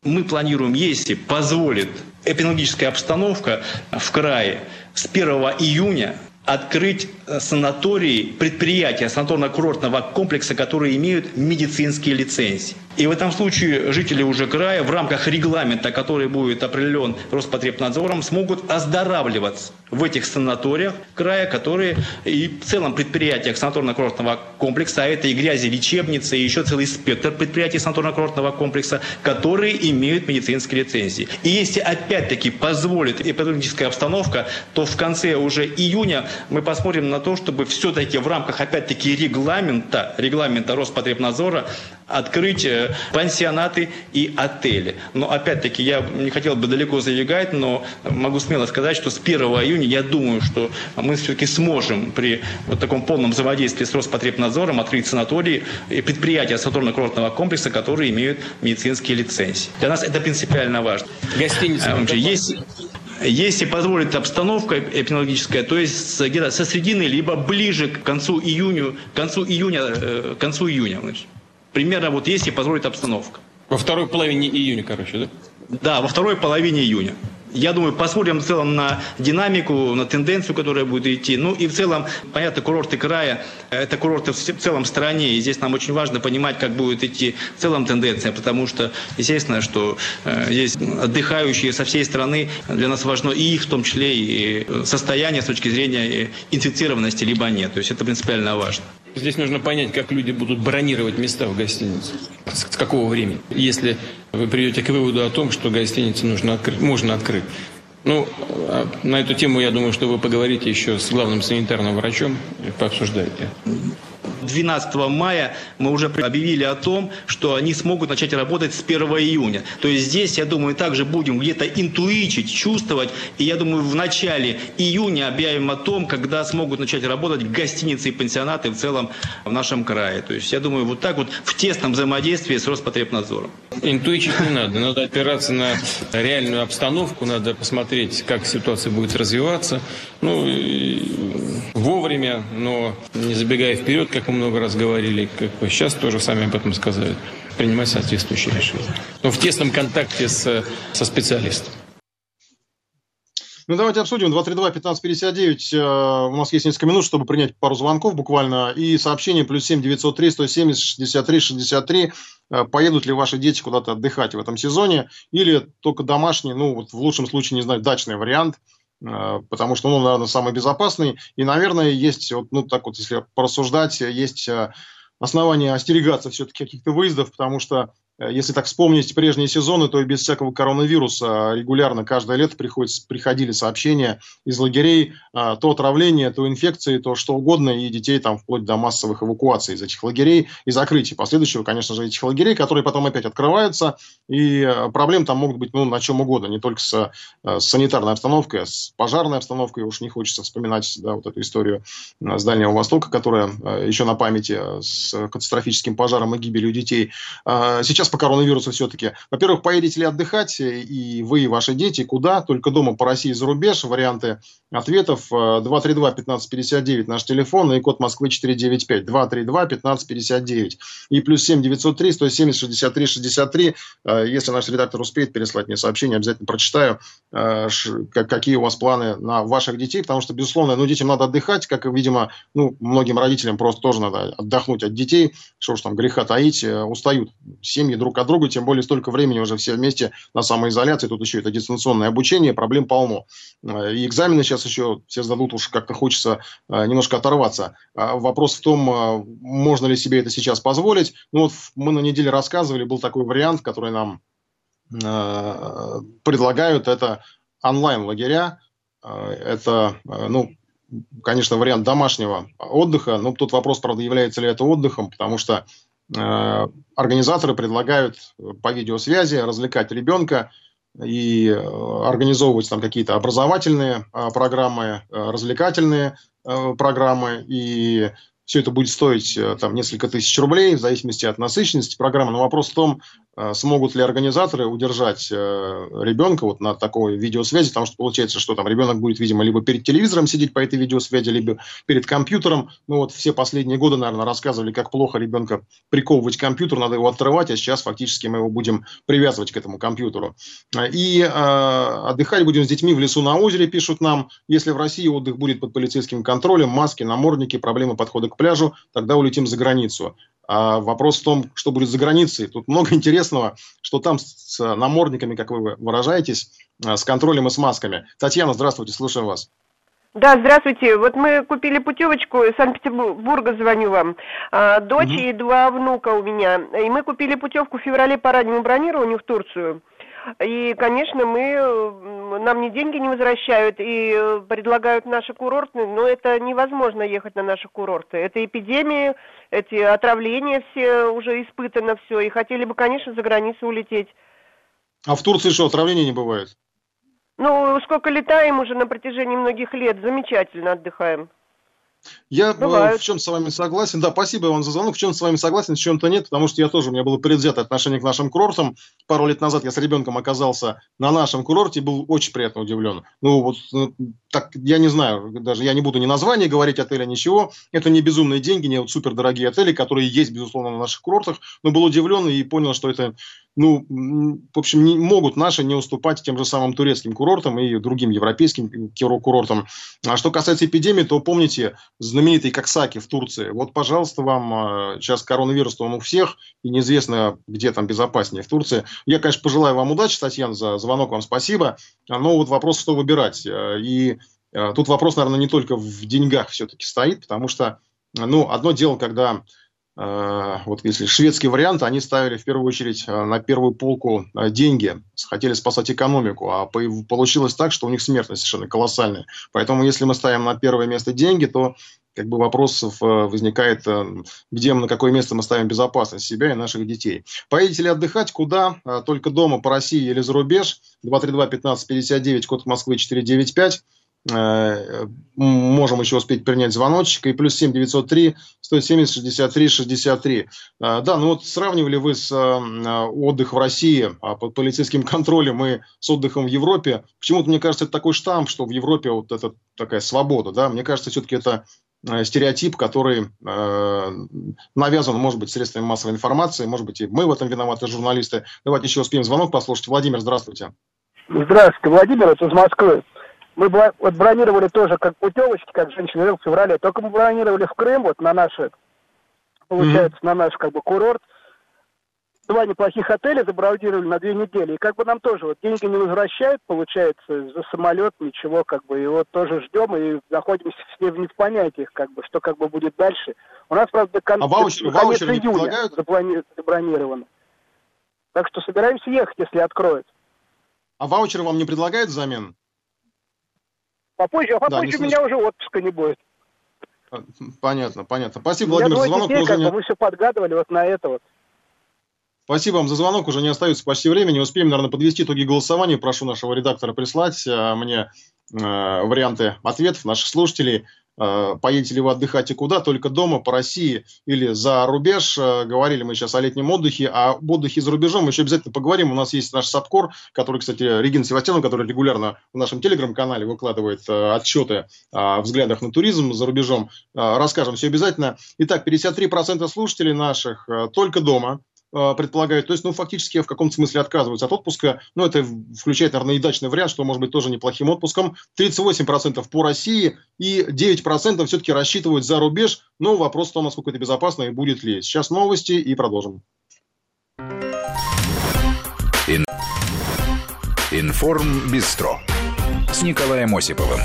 Мы планируем, если позволит эпидемиологическая обстановка в крае, с 1 июня открыть э, санатории, предприятия санаторно-курортного комплекса, которые имеют медицинские лицензии. И в этом случае жители уже края в рамках регламента, который будет определен Роспотребнадзором, смогут оздоравливаться в этих санаториях края, которые и в целом предприятиях санаторно-курортного комплекса, а это и грязи лечебницы, и еще целый спектр предприятий санаторно-курортного комплекса, которые имеют медицинские лицензии. И если опять-таки позволит эпидемическая обстановка, то в конце уже июня мы посмотрим на то, чтобы все-таки в рамках опять-таки регламента, регламента Роспотребнадзора открыть пансионаты и отели. Но опять-таки я не хотел бы далеко забегать, но могу смело сказать, что с 1 июня я думаю, что мы все-таки сможем при вот таком полном взаимодействии с Роспотребнадзором открыть санатории и предприятия санаторно-курортного комплекса, которые имеют медицинские лицензии. Для нас это принципиально важно. Гостиница. А, есть если позволит обстановка эпидемиологическая, то есть где-то со средины, либо ближе к концу июня, к концу июня, э, к концу июня. Значит. Примерно вот если позволит обстановка. Во второй половине июня, короче, да? Да, во второй половине июня. Я думаю, посмотрим в целом на динамику, на тенденцию, которая будет идти. Ну и в целом, понятно, курорты края, это курорты в целом стране. И здесь нам очень важно понимать, как будет идти в целом тенденция, потому что, естественно, что э, здесь отдыхающие со всей страны, для нас важно и их, в том числе, и состояние с точки зрения инфицированности, либо нет. То есть это принципиально важно. Здесь нужно понять, как люди будут бронировать места в гостинице. С какого времени? Если вы придете к выводу о том, что гостиницу нужно открыть, можно открыть. Ну, а на эту тему, я думаю, что вы поговорите еще с главным санитарным врачом и пообсуждаете. 12 мая мы уже объявили о том, что они смогут начать работать с 1 июня. То есть здесь, я думаю, также будем где-то интуичить, чувствовать. И я думаю, в начале июня объявим о том, когда смогут начать работать гостиницы и пансионаты в целом в нашем крае. То есть я думаю, вот так вот в тесном взаимодействии с Роспотребнадзором. Интуичить не надо. Надо опираться на реальную обстановку, надо посмотреть, как ситуация будет развиваться. Ну, вовремя, но не забегая вперед, как мы много раз говорили, как вы сейчас тоже сами об этом сказали, принимать соответствующие решения. Но в тесном контакте с, со специалистом. Ну, давайте обсудим. 232-1559. Э, у нас есть несколько минут, чтобы принять пару звонков буквально. И сообщение плюс 7 903 170 63 63. Поедут ли ваши дети куда-то отдыхать в этом сезоне? Или только домашний, ну, вот в лучшем случае, не знаю, дачный вариант – потому что, ну, наверное, самый безопасный. И, наверное, есть, вот, ну, так вот, если порассуждать, есть э, основания остерегаться все-таки каких-то выездов, потому что если так вспомнить прежние сезоны, то и без всякого коронавируса регулярно каждое лето приходит, приходили сообщения из лагерей, а, то отравление, то инфекции, то что угодно, и детей там вплоть до массовых эвакуаций из этих лагерей и закрытий последующего, конечно же, этих лагерей, которые потом опять открываются, и э, проблем там могут быть ну, на чем угодно, не только с, э, с санитарной обстановкой, а с пожарной обстановкой, уж не хочется вспоминать да, вот эту историю с Дальнего Востока, которая еще на памяти с катастрофическим пожаром и гибелью детей. А, сейчас сейчас по коронавирусу все-таки. Во-первых, поедете ли отдыхать, и вы, и ваши дети, куда? Только дома по России за рубеж. Варианты ответов 232-1559 наш телефон и код Москвы 495. 232-1559. И плюс 7 903 170 63 63. Если наш редактор успеет переслать мне сообщение, обязательно прочитаю, э, какие у вас планы на ваших детей, потому что, безусловно, ну, детям надо отдыхать, как, видимо, ну, многим родителям просто тоже надо отдохнуть от детей, что уж там греха таить, э, устают семьи друг от друга, тем более столько времени уже все вместе на самоизоляции, тут еще это дистанционное обучение, проблем полно. Э, и экзамены сейчас еще все сдадут, уж как-то хочется э, немножко оторваться. А вопрос в том, э, можно ли себе это сейчас позволить. Ну вот мы на неделе рассказывали, был такой вариант, который нам предлагают, это онлайн-лагеря, это, ну, конечно, вариант домашнего отдыха, но тут вопрос, правда, является ли это отдыхом, потому что Э, организаторы предлагают по видеосвязи развлекать ребенка и э, организовывать там какие-то образовательные э, программы, развлекательные программы, и все это будет стоить там несколько тысяч рублей в зависимости от насыщенности программы. Но вопрос в том, Э, смогут ли организаторы удержать э, ребенка вот на такой видеосвязи, потому что получается, что там ребенок будет, видимо, либо перед телевизором сидеть по этой видеосвязи, либо перед компьютером. Ну вот все последние годы, наверное, рассказывали, как плохо ребенка приковывать к компьютеру, надо его отрывать, а сейчас фактически мы его будем привязывать к этому компьютеру. И э, отдыхать будем с детьми в лесу на озере, пишут нам. Если в России отдых будет под полицейским контролем, маски, намордники, проблемы подхода к пляжу, тогда улетим за границу. А вопрос в том, что будет за границей. Тут много интересного, что там с намордниками, как вы выражаетесь, а, с контролем и с масками. Татьяна, здравствуйте, слушаем вас. Да, здравствуйте. Вот мы купили путевочку из Санкт-Петербурга, звоню вам. А, дочь угу. и два внука у меня. И мы купили путевку в феврале по раннему бронированию в Турцию. И, конечно, мы, нам ни деньги не возвращают и э, предлагают наши курорты, но это невозможно ехать на наши курорты. Это эпидемии, эти отравления все уже испытано все, и хотели бы, конечно, за границу улететь. А в Турции что, отравления не бывает? Ну, сколько летаем уже на протяжении многих лет, замечательно отдыхаем. Я э, Бывает. в чем с вами согласен. Да, спасибо вам за звонок. В чем с вами согласен, в чем-то нет, потому что я тоже, у меня было предвзятое отношение к нашим курортам. Пару лет назад я с ребенком оказался на нашем курорте и был очень приятно удивлен. Ну, вот ну, так, я не знаю, даже я не буду ни название говорить отеля, ничего. Это не безумные деньги, не вот супер дорогие отели, которые есть, безусловно, на наших курортах. Но был удивлен и понял, что это ну, в общем, не могут наши не уступать тем же самым турецким курортам и другим европейским курортам. А что касается эпидемии, то помните знаменитый Коксаки в Турции. Вот, пожалуйста, вам а, сейчас коронавирус он у всех, и неизвестно, где там безопаснее в Турции. Я, конечно, пожелаю вам удачи, Татьяна, за звонок вам спасибо. Но вот вопрос, что выбирать. И а, тут вопрос, наверное, не только в деньгах все-таки стоит, потому что, ну, одно дело, когда вот если шведский вариант, они ставили в первую очередь э, на первую полку э, деньги, хотели спасать экономику, а получилось так, что у них смертность совершенно колоссальная. Поэтому если мы ставим на первое место деньги, то как бы вопрос возникает, где мы, на какое место мы ставим безопасность себя и наших детей. Поедете ли отдыхать? Куда? Только дома, по России или за рубеж? 232-1559, код Москвы 495. Э, можем еще успеть принять звоночек. И плюс 7 903 170 63 63. Да, ну вот сравнивали вы с э, отдых в России а под полицейским контролем и с отдыхом в Европе. Почему-то, мне кажется, это такой штамп, что в Европе вот это такая свобода. Да? Мне кажется, все-таки это э, стереотип, который э, навязан, может быть, средствами массовой информации, может быть, и мы в этом виноваты, журналисты. Давайте еще успеем звонок послушать. Владимир, здравствуйте. Здравствуйте, Владимир, это из Москвы. Мы вот бронировали тоже как путевочки, как женщины в феврале, только мы бронировали в Крым, вот на наши, получается, mm-hmm. на наш как бы курорт. Два неплохих отеля забронировали на две недели. И как бы нам тоже вот деньги не возвращают, получается, за самолет ничего, как бы, и вот тоже ждем и находимся все не в понятиях, как бы, что как бы будет дальше. У нас, правда, кон... а ваучер, конец июня заплани... забронировано. Так что собираемся ехать, если откроют. А ваучеры вам не предлагают взамен? Попозже, а попозже да, у меня уже отпуска не будет. А, понятно, понятно. Спасибо, Владимир, за звонок. Детей, уже не... Вы все подгадывали вот на это вот. Спасибо вам за звонок. Уже не остается почти времени. Успеем, наверное, подвести итоги голосования. Прошу нашего редактора прислать а, мне э, варианты ответов наших слушателей. Э, поедете ли вы отдыхать и куда, только дома, по России или за рубеж. Э, говорили мы сейчас о летнем отдыхе, а об отдыхе за рубежом мы еще обязательно поговорим. У нас есть наш Сапкор, который, кстати, Регина Севастьянова, который регулярно в нашем телеграм-канале выкладывает э, отчеты о взглядах на туризм за рубежом. Расскажем все обязательно. Итак, 53% слушателей наших только дома, предполагают. То есть, ну, фактически в каком-то смысле отказываются от отпуска. Ну, это включает, наверное, и дачный вариант, что может быть тоже неплохим отпуском. 38% по России и 9% все-таки рассчитывают за рубеж. Но вопрос в том, насколько это безопасно и будет ли. Сейчас новости и продолжим. Информ Бистро с Николаем Осиповым.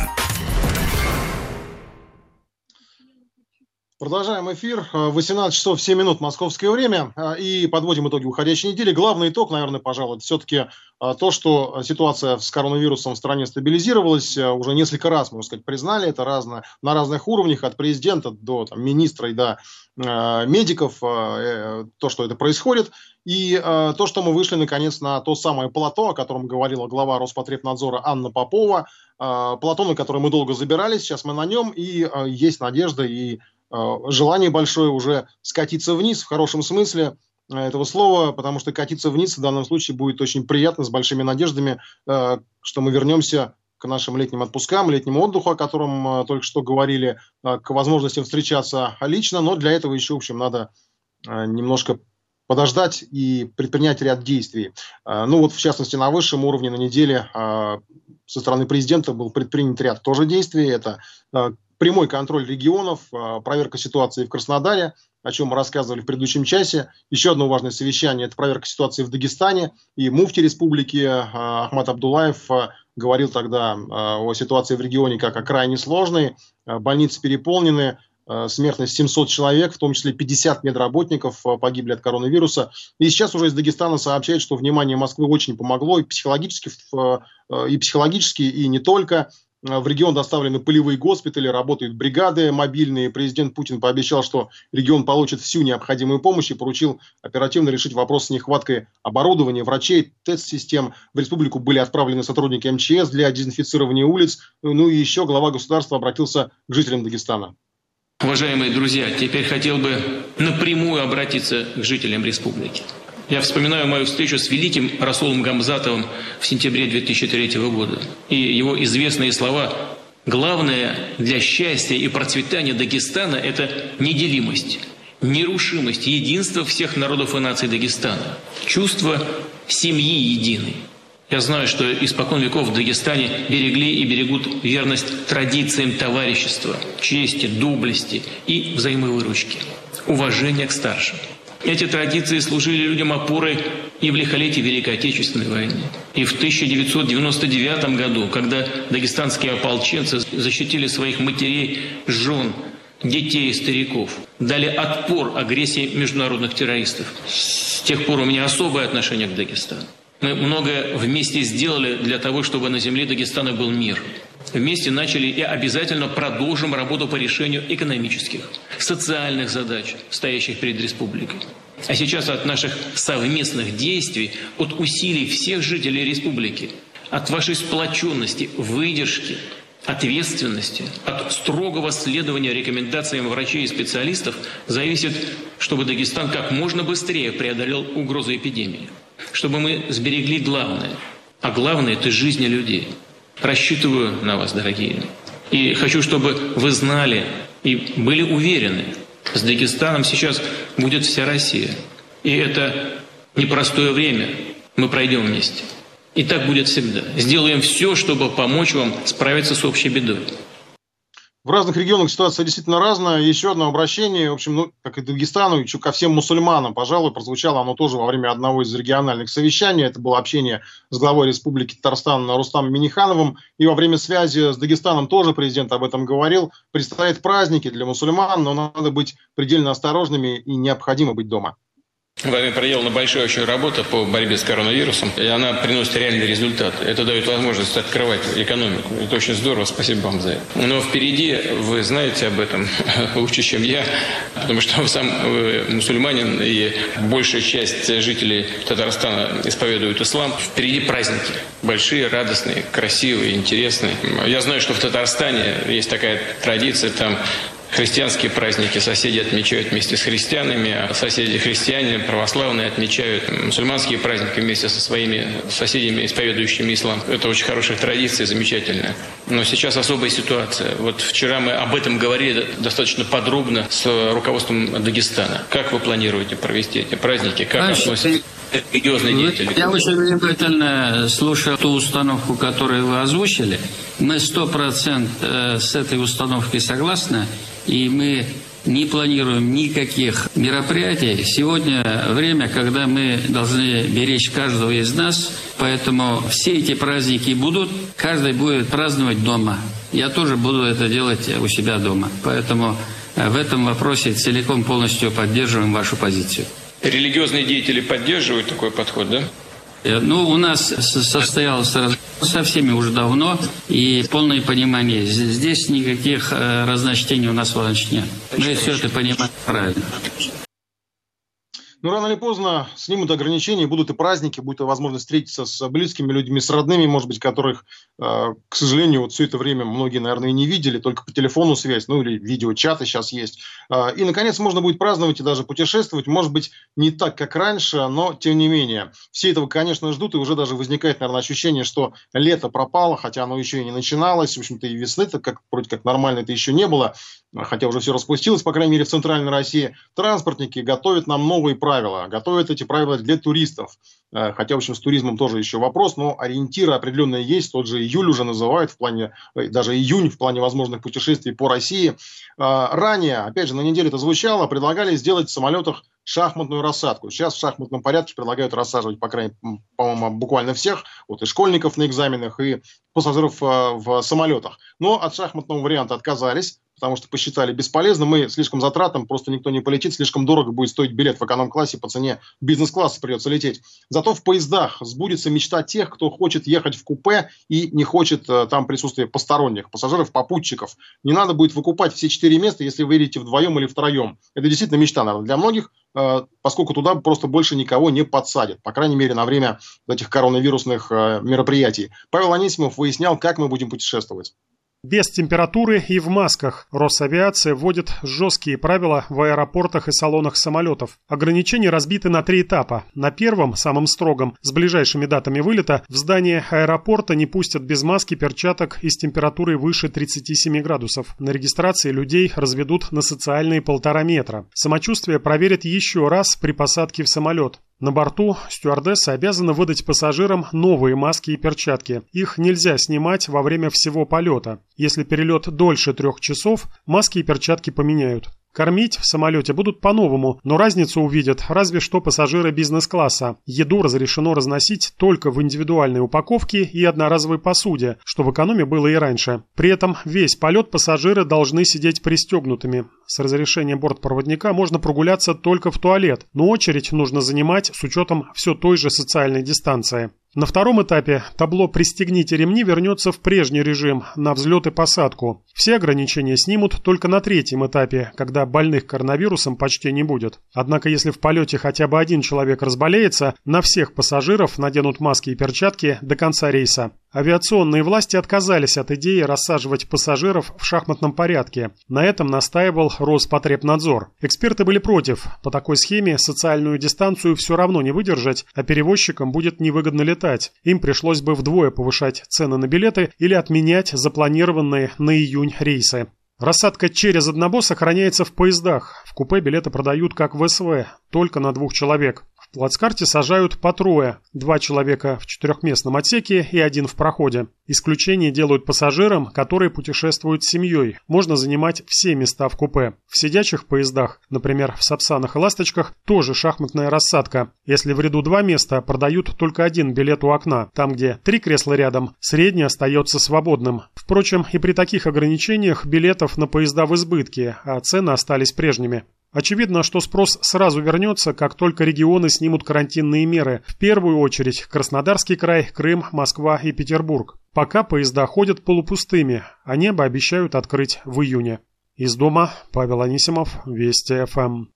Продолжаем эфир. 18 часов 7 минут московское время. И подводим итоги уходящей недели. Главный итог, наверное, пожалуй, все-таки а, то, что ситуация с коронавирусом в стране стабилизировалась. Уже несколько раз, можно сказать, признали это разно, на разных уровнях, от президента до там, министра и до э, медиков, э, то, что это происходит. И э, то, что мы вышли, наконец, на то самое плато, о котором говорила глава Роспотребнадзора Анна Попова. Э, плато, на которое мы долго забирались, сейчас мы на нем, и э, есть надежда и Э, желание большое уже скатиться вниз в хорошем смысле. этого слова, потому что катиться вниз в данном случае будет очень приятно, с большими надеждами, что мы вернемся к нашим летним отпускам, летнему отдыху, о котором только что говорили, к возможностям встречаться лично, но для этого еще, в общем, надо немножко подождать и предпринять ряд действий. Ну вот, в частности, на высшем уровне на неделе со стороны президента был предпринят ряд тоже действий. Это прямой контроль регионов, проверка ситуации в Краснодаре, о чем мы рассказывали в предыдущем часе. Еще одно важное совещание – это проверка ситуации в Дагестане. И муфти республики Ахмад Абдулаев говорил тогда о ситуации в регионе как о крайне сложной. Больницы переполнены, смертность 700 человек, в том числе 50 медработников погибли от коронавируса. И сейчас уже из Дагестана сообщают, что внимание Москвы очень помогло и психологически, и психологически, и не только. В регион доставлены полевые госпитали, работают бригады мобильные. Президент Путин пообещал, что регион получит всю необходимую помощь и поручил оперативно решить вопрос с нехваткой оборудования, врачей, тест-систем. В республику были отправлены сотрудники МЧС для дезинфицирования улиц. Ну и еще глава государства обратился к жителям Дагестана. Уважаемые друзья, теперь хотел бы напрямую обратиться к жителям республики. Я вспоминаю мою встречу с великим Расулом Гамзатовым в сентябре 2003 года и его известные слова «Главное для счастья и процветания Дагестана – это неделимость, нерушимость, единство всех народов и наций Дагестана, чувство семьи единой». Я знаю, что испокон веков в Дагестане берегли и берегут верность традициям товарищества, чести, доблести и взаимовыручки, уважения к старшим. Эти традиции служили людям опорой и в лихолетии Великой Отечественной войны. И в 1999 году, когда дагестанские ополченцы защитили своих матерей, жен, детей и стариков, дали отпор агрессии международных террористов. С тех пор у меня особое отношение к Дагестану. Мы многое вместе сделали для того, чтобы на земле Дагестана был мир. Вместе начали и обязательно продолжим работу по решению экономических, социальных задач, стоящих перед республикой. А сейчас от наших совместных действий, от усилий всех жителей республики, от вашей сплоченности, выдержки, ответственности, от строгого следования рекомендациям врачей и специалистов зависит, чтобы Дагестан как можно быстрее преодолел угрозу эпидемии чтобы мы сберегли главное. А главное – это жизни людей. Рассчитываю на вас, дорогие. И хочу, чтобы вы знали и были уверены, с Дагестаном сейчас будет вся Россия. И это непростое время. Мы пройдем вместе. И так будет всегда. Сделаем все, чтобы помочь вам справиться с общей бедой. В разных регионах ситуация действительно разная. Еще одно обращение, в общем, ну, как и Дагестану, еще ко всем мусульманам, пожалуй, прозвучало оно тоже во время одного из региональных совещаний. Это было общение с главой Республики Татарстан Рустамом Минихановым. И во время связи с Дагестаном тоже президент об этом говорил. Предстоят праздники для мусульман, но надо быть предельно осторожными и необходимо быть дома. Вами проделана большая очень работа по борьбе с коронавирусом, и она приносит реальный результат. Это дает возможность открывать экономику. Это очень здорово, спасибо вам за это. Но впереди, вы знаете об этом лучше, чем я, потому что сам вы мусульманин, и большая часть жителей Татарстана исповедуют ислам. Впереди праздники. Большие, радостные, красивые, интересные. Я знаю, что в Татарстане есть такая традиция, там Христианские праздники соседи отмечают вместе с христианами, а соседи христиане, православные отмечают мусульманские праздники вместе со своими соседями, исповедующими ислам. Это очень хорошая традиция, замечательная. Но сейчас особая ситуация. Вот вчера мы об этом говорили достаточно подробно с руководством Дагестана. Как вы планируете провести эти праздники? Как Значит, относитесь религиозные деятели? Я очень внимательно слушал ту установку, которую вы озвучили. Мы сто процентов э, с этой установкой согласны и мы не планируем никаких мероприятий. Сегодня время, когда мы должны беречь каждого из нас, поэтому все эти праздники будут, каждый будет праздновать дома. Я тоже буду это делать у себя дома. Поэтому э, в этом вопросе целиком полностью поддерживаем вашу позицию. Религиозные деятели поддерживают такой подход, да? Э, ну, у нас разговор со всеми уже давно, и полное понимание. Здесь никаких э, разночтений у нас, Владимир, нет. Мы все это понимаем правильно. Ну, рано или поздно снимут ограничения, будут и праздники, будет и возможность встретиться с близкими людьми, с родными, может быть, которых, э, к сожалению, вот все это время многие, наверное, и не видели, только по телефону связь, ну или видеочаты сейчас есть. Э, и, наконец, можно будет праздновать и даже путешествовать, может быть, не так, как раньше, но тем не менее. Все этого, конечно, ждут, и уже даже возникает, наверное, ощущение, что лето пропало, хотя оно еще и не начиналось, в общем-то, и весны-то как, вроде как нормально это еще не было, хотя уже все распустилось, по крайней мере, в Центральной России. Транспортники готовят нам новые правила правила, готовят эти правила для туристов. Э, хотя, в общем, с туризмом тоже еще вопрос, но ориентиры определенные есть. Тот же июль уже называют в плане, э, даже июнь в плане возможных путешествий по России. Э, ранее, опять же, на неделе это звучало, предлагали сделать в самолетах шахматную рассадку. Сейчас в шахматном порядке предлагают рассаживать, по крайней по-моему, буквально всех, вот и школьников на экзаменах, и пассажиров в самолетах. Но от шахматного варианта отказались потому что посчитали бесполезно, мы слишком затратным, просто никто не полетит, слишком дорого будет стоить билет в эконом-классе, по цене бизнес-класса придется лететь. Зато в поездах сбудется мечта тех, кто хочет ехать в купе и не хочет э, там присутствия посторонних, пассажиров, попутчиков. Не надо будет выкупать все четыре места, если вы едете вдвоем или втроем. Это действительно мечта, наверное, для многих, э, поскольку туда просто больше никого не подсадят, по крайней мере, на время этих коронавирусных э, мероприятий. Павел Анисимов выяснял, как мы будем путешествовать. Без температуры и в масках. Росавиация вводит жесткие правила в аэропортах и салонах самолетов. Ограничения разбиты на три этапа. На первом, самом строгом, с ближайшими датами вылета, в здание аэропорта не пустят без маски перчаток и с температурой выше 37 градусов. На регистрации людей разведут на социальные полтора метра. Самочувствие проверят еще раз при посадке в самолет. На борту стюардессы обязаны выдать пассажирам новые маски и перчатки. Их нельзя снимать во время всего полета. Если перелет дольше трех часов, маски и перчатки поменяют. Кормить в самолете будут по-новому, но разницу увидят разве что пассажиры бизнес-класса. Еду разрешено разносить только в индивидуальной упаковке и одноразовой посуде, что в экономе было и раньше. При этом весь полет пассажиры должны сидеть пристегнутыми. С разрешением бортпроводника можно прогуляться только в туалет, но очередь нужно занимать с учетом все той же социальной дистанции. На втором этапе табло «Пристегните ремни» вернется в прежний режим на взлет и посадку. Все ограничения снимут только на третьем этапе, когда больных коронавирусом почти не будет. Однако если в полете хотя бы один человек разболеется, на всех пассажиров наденут маски и перчатки до конца рейса. Авиационные власти отказались от идеи рассаживать пассажиров в шахматном порядке. На этом настаивал Роспотребнадзор. Эксперты были против. По такой схеме социальную дистанцию все равно не выдержать, а перевозчикам будет невыгодно летать. Им пришлось бы вдвое повышать цены на билеты или отменять запланированные на июнь рейсы. Рассадка через одного сохраняется в поездах. В купе билеты продают как в СВ, только на двух человек. Плацкарте сажают по трое, два человека в четырехместном отсеке и один в проходе. Исключение делают пассажирам, которые путешествуют с семьей. Можно занимать все места в купе. В сидячих поездах, например, в Сапсанах и Ласточках, тоже шахматная рассадка. Если в ряду два места, продают только один билет у окна. Там, где три кресла рядом, средний остается свободным. Впрочем, и при таких ограничениях билетов на поезда в избытке, а цены остались прежними. Очевидно, что спрос сразу вернется, как только регионы снимут карантинные меры. В первую очередь Краснодарский край, Крым, Москва и Петербург. Пока поезда ходят полупустыми, а небо обещают открыть в июне. Из дома Павел Анисимов, Вести ФМ.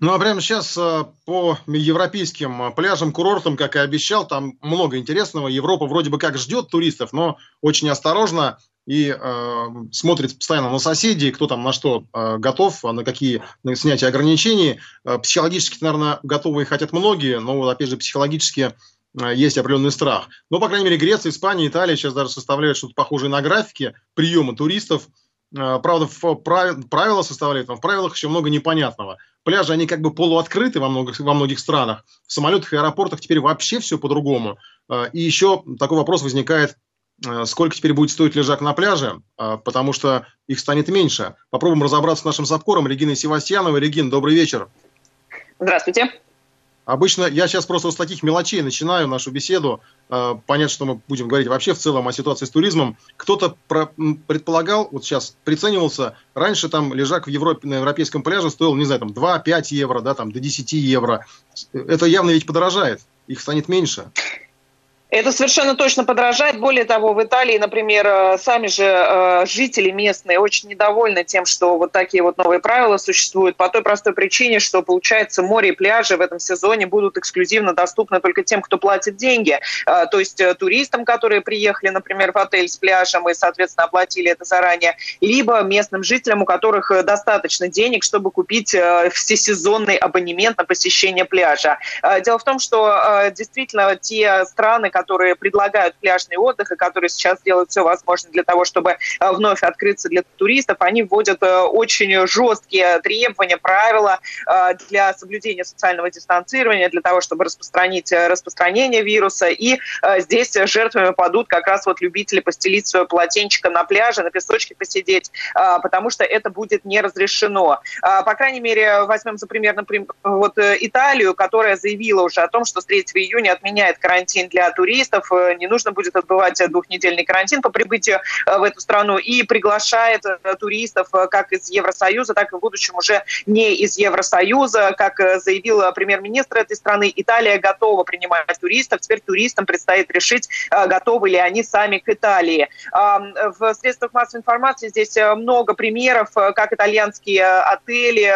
Ну а прямо сейчас э, по европейским э, пляжам, курортам, как и обещал, там много интересного. Европа вроде бы как ждет туристов, но очень осторожно и э, смотрит постоянно на соседей, кто там на что э, готов, на какие на снятие ограничений. Э, психологически, наверное, готовы и хотят многие, но, опять же, психологически э, есть определенный страх. Но, по крайней мере, Греция, Испания, Италия сейчас даже составляют что-то похожее на графике приема туристов. Э, правда, в прав... правила составляют, но в правилах еще много непонятного. Пляжи, они как бы полуоткрыты во многих, во многих странах. В самолетах и аэропортах теперь вообще все по-другому. Э, и еще такой вопрос возникает, сколько теперь будет стоить лежак на пляже, э, потому что их станет меньше. Попробуем разобраться с нашим САПКОРом Региной Севастьяновой. Регин, добрый вечер. Здравствуйте. Обычно я сейчас просто с таких мелочей начинаю нашу беседу. Э, понятно, что мы будем говорить вообще в целом о ситуации с туризмом. Кто-то предполагал, вот сейчас приценивался, раньше там лежак в Европе, на европейском пляже стоил, не знаю, там 2-5 евро, да, там до 10 евро. Это явно ведь подорожает, их станет меньше. Это совершенно точно подражает. Более того, в Италии, например, э, сами же э, жители местные очень недовольны тем, что вот такие вот новые правила существуют по той простой причине, что, получается, море и пляжи в этом сезоне будут эксклюзивно доступны только тем, кто платит деньги. Э, то есть туристам, которые приехали, например, в отель с пляжем и, соответственно, оплатили это заранее, либо местным жителям, у которых достаточно денег, чтобы купить всесезонный абонемент на посещение пляжа. Дело в том, что действительно те страны, которые которые предлагают пляжный отдых и которые сейчас делают все возможное для того, чтобы э, вновь открыться для туристов, они вводят э, очень жесткие требования, правила э, для соблюдения социального дистанцирования, для того, чтобы распространить распространение вируса. И здесь жертвами падут как раз вот любители постелить свое полотенчико на пляже, на песочке посидеть, потому что это будет не разрешено. По крайней мере, возьмем за пример, например, вот Италию, которая заявила уже о том, что с 3 июня отменяет карантин для туристов, туристов, э, не нужно будет отбывать двухнедельный карантин по прибытию э, в эту страну и приглашает э, туристов как из Евросоюза, так и в будущем уже не из Евросоюза. Как заявил премьер-министр этой страны, Италия готова принимать туристов. Теперь туристам предстоит решить, готовы ли они сами к Италии. В средствах массовой информации здесь много примеров, как итальянские отели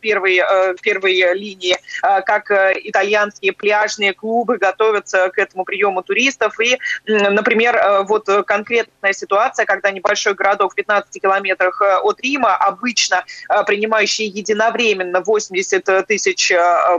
первой, первой линии, как итальянские пляжные клубы готовятся к этому приему приему туристов. И, например, э, вот конкретная ситуация, когда небольшой городок в 15 километрах э, от Рима, обычно э, принимающий единовременно 80 тысяч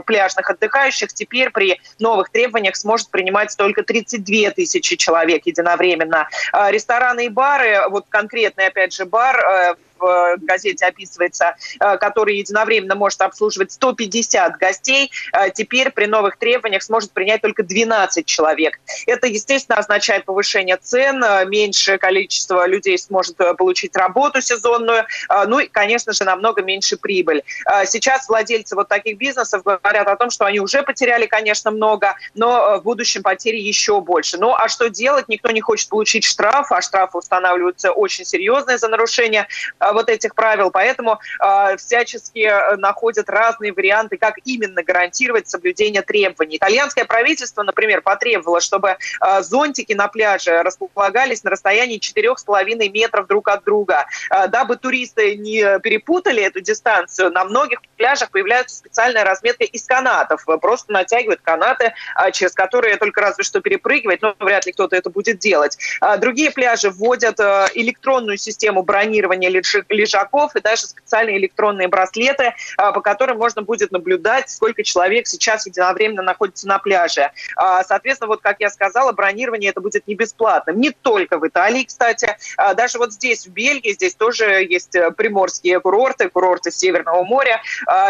пляжных отдыхающих, теперь при новых требованиях сможет принимать только 32 тысячи человек единовременно. Рестораны и бары, вот конкретный, опять же, бар в газете описывается, э, который единовременно может обслуживать 150 гостей, э, теперь при новых требованиях сможет принять только 12 человек. Это, естественно, означает повышение цен, э, меньшее количество людей сможет получить работу сезонную, ну и, конечно же, намного меньше прибыль. Сейчас владельцы вот таких бизнесов говорят о том, что они уже потеряли, конечно, много, но в будущем потери еще больше. Ну а что делать? Никто не хочет получить штраф, а штрафы устанавливаются очень серьезные за нарушение вот этих правил, поэтому а, всячески э, находят разные варианты, как именно гарантировать соблюдение требований. Итальянское правительство, например, потребовало, чтобы а, зонтики на пляже располагались на расстоянии 4,5 метров друг от друга. Дабы туристы не перепутали эту дистанцию, на многих пляжах появляется специальная разметка из канатов. Просто натягивают канаты, через которые только разве что перепрыгивать, но вряд ли кто-то это будет делать. Другие пляжи вводят э, электронную систему бронирования лежаков и даже специальные электронные браслеты, а, по которым можно будет наблюдать, сколько человек сейчас единовременно находится на пляже. А, соответственно, вот как я сказала, бронирование это будет не бесплатным. Не только в Италии, кстати. А, даже вот здесь, в Бельгии, здесь тоже есть э, приморские курорты, курорты Северного моря.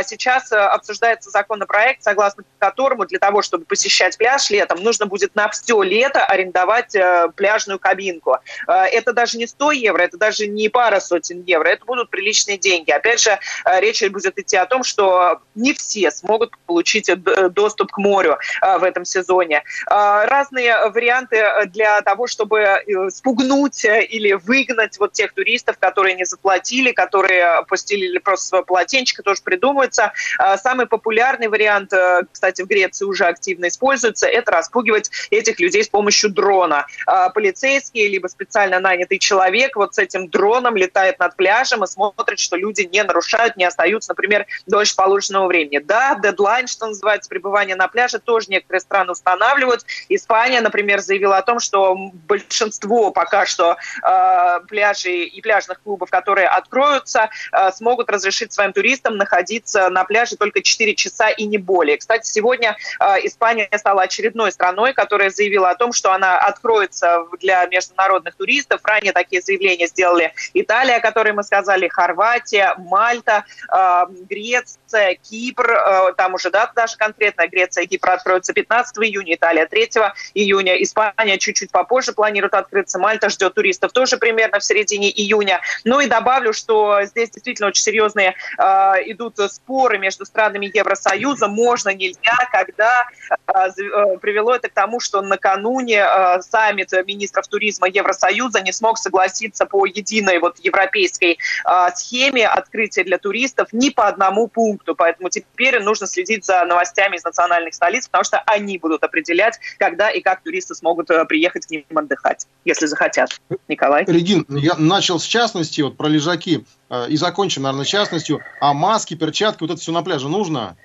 Сейчас э, обсуждается законопроект, согласно которому для того, чтобы посещать пляж летом, нужно будет на все лето арендовать э, пляжную кабинку. Это даже не 100 евро, это даже не пара сотен евро евро. Это будут приличные деньги. Опять же, э, речь будет идти о том, что не все смогут получить э, доступ к морю э, в этом сезоне. Разные варианты для того, чтобы спугнуть или выгнать вот тех туристов, которые не заплатили, которые постелили просто свое полотенчико, тоже придумываются. Самый популярный вариант, кстати, в Греции уже активно используется, это распугивать этих людей с помощью дрона. Полицейский либо специально нанятый человек вот с этим дроном летает над пляжем, пляжем и смотрит, что люди не нарушают, не остаются, например, дольше положенного времени. Да, дедлайн, что называется, пребывание на пляже, тоже некоторые страны устанавливают. Испания, например, заявила о том, что большинство пока что э, пляжей и пляжных клубов, которые откроются, э, смогут разрешить своим туристам находиться на пляже только 4 часа и не более. Кстати, сегодня э, Испания стала очередной страной, которая заявила о том, что она откроется для международных туристов. Ранее такие заявления сделали Италия, которой мы сказали, Хорватия, Мальта, э, Греция, Кипр, э, там уже дата даже конкретная, Греция и Кипр откроются 15 июня, Италия 3 июня, Испания чуть-чуть попозже планирует открыться, Мальта ждет туристов тоже примерно в середине июня. Ну и добавлю, что здесь действительно очень серьезные э, идут споры между странами Евросоюза, можно, нельзя, когда привело это к тому, что накануне саммит министров туризма Евросоюза не смог согласиться по единой вот европейской этой а, схеме открытия для туристов ни по одному пункту. Поэтому теперь нужно следить за новостями из национальных столиц, потому что они будут определять, когда и как туристы смогут э, приехать к ним отдыхать, если захотят. Николай? Регин, я начал с частности, вот про лежаки, э, и закончим, наверное, частностью. А маски, перчатки, вот это все на пляже нужно?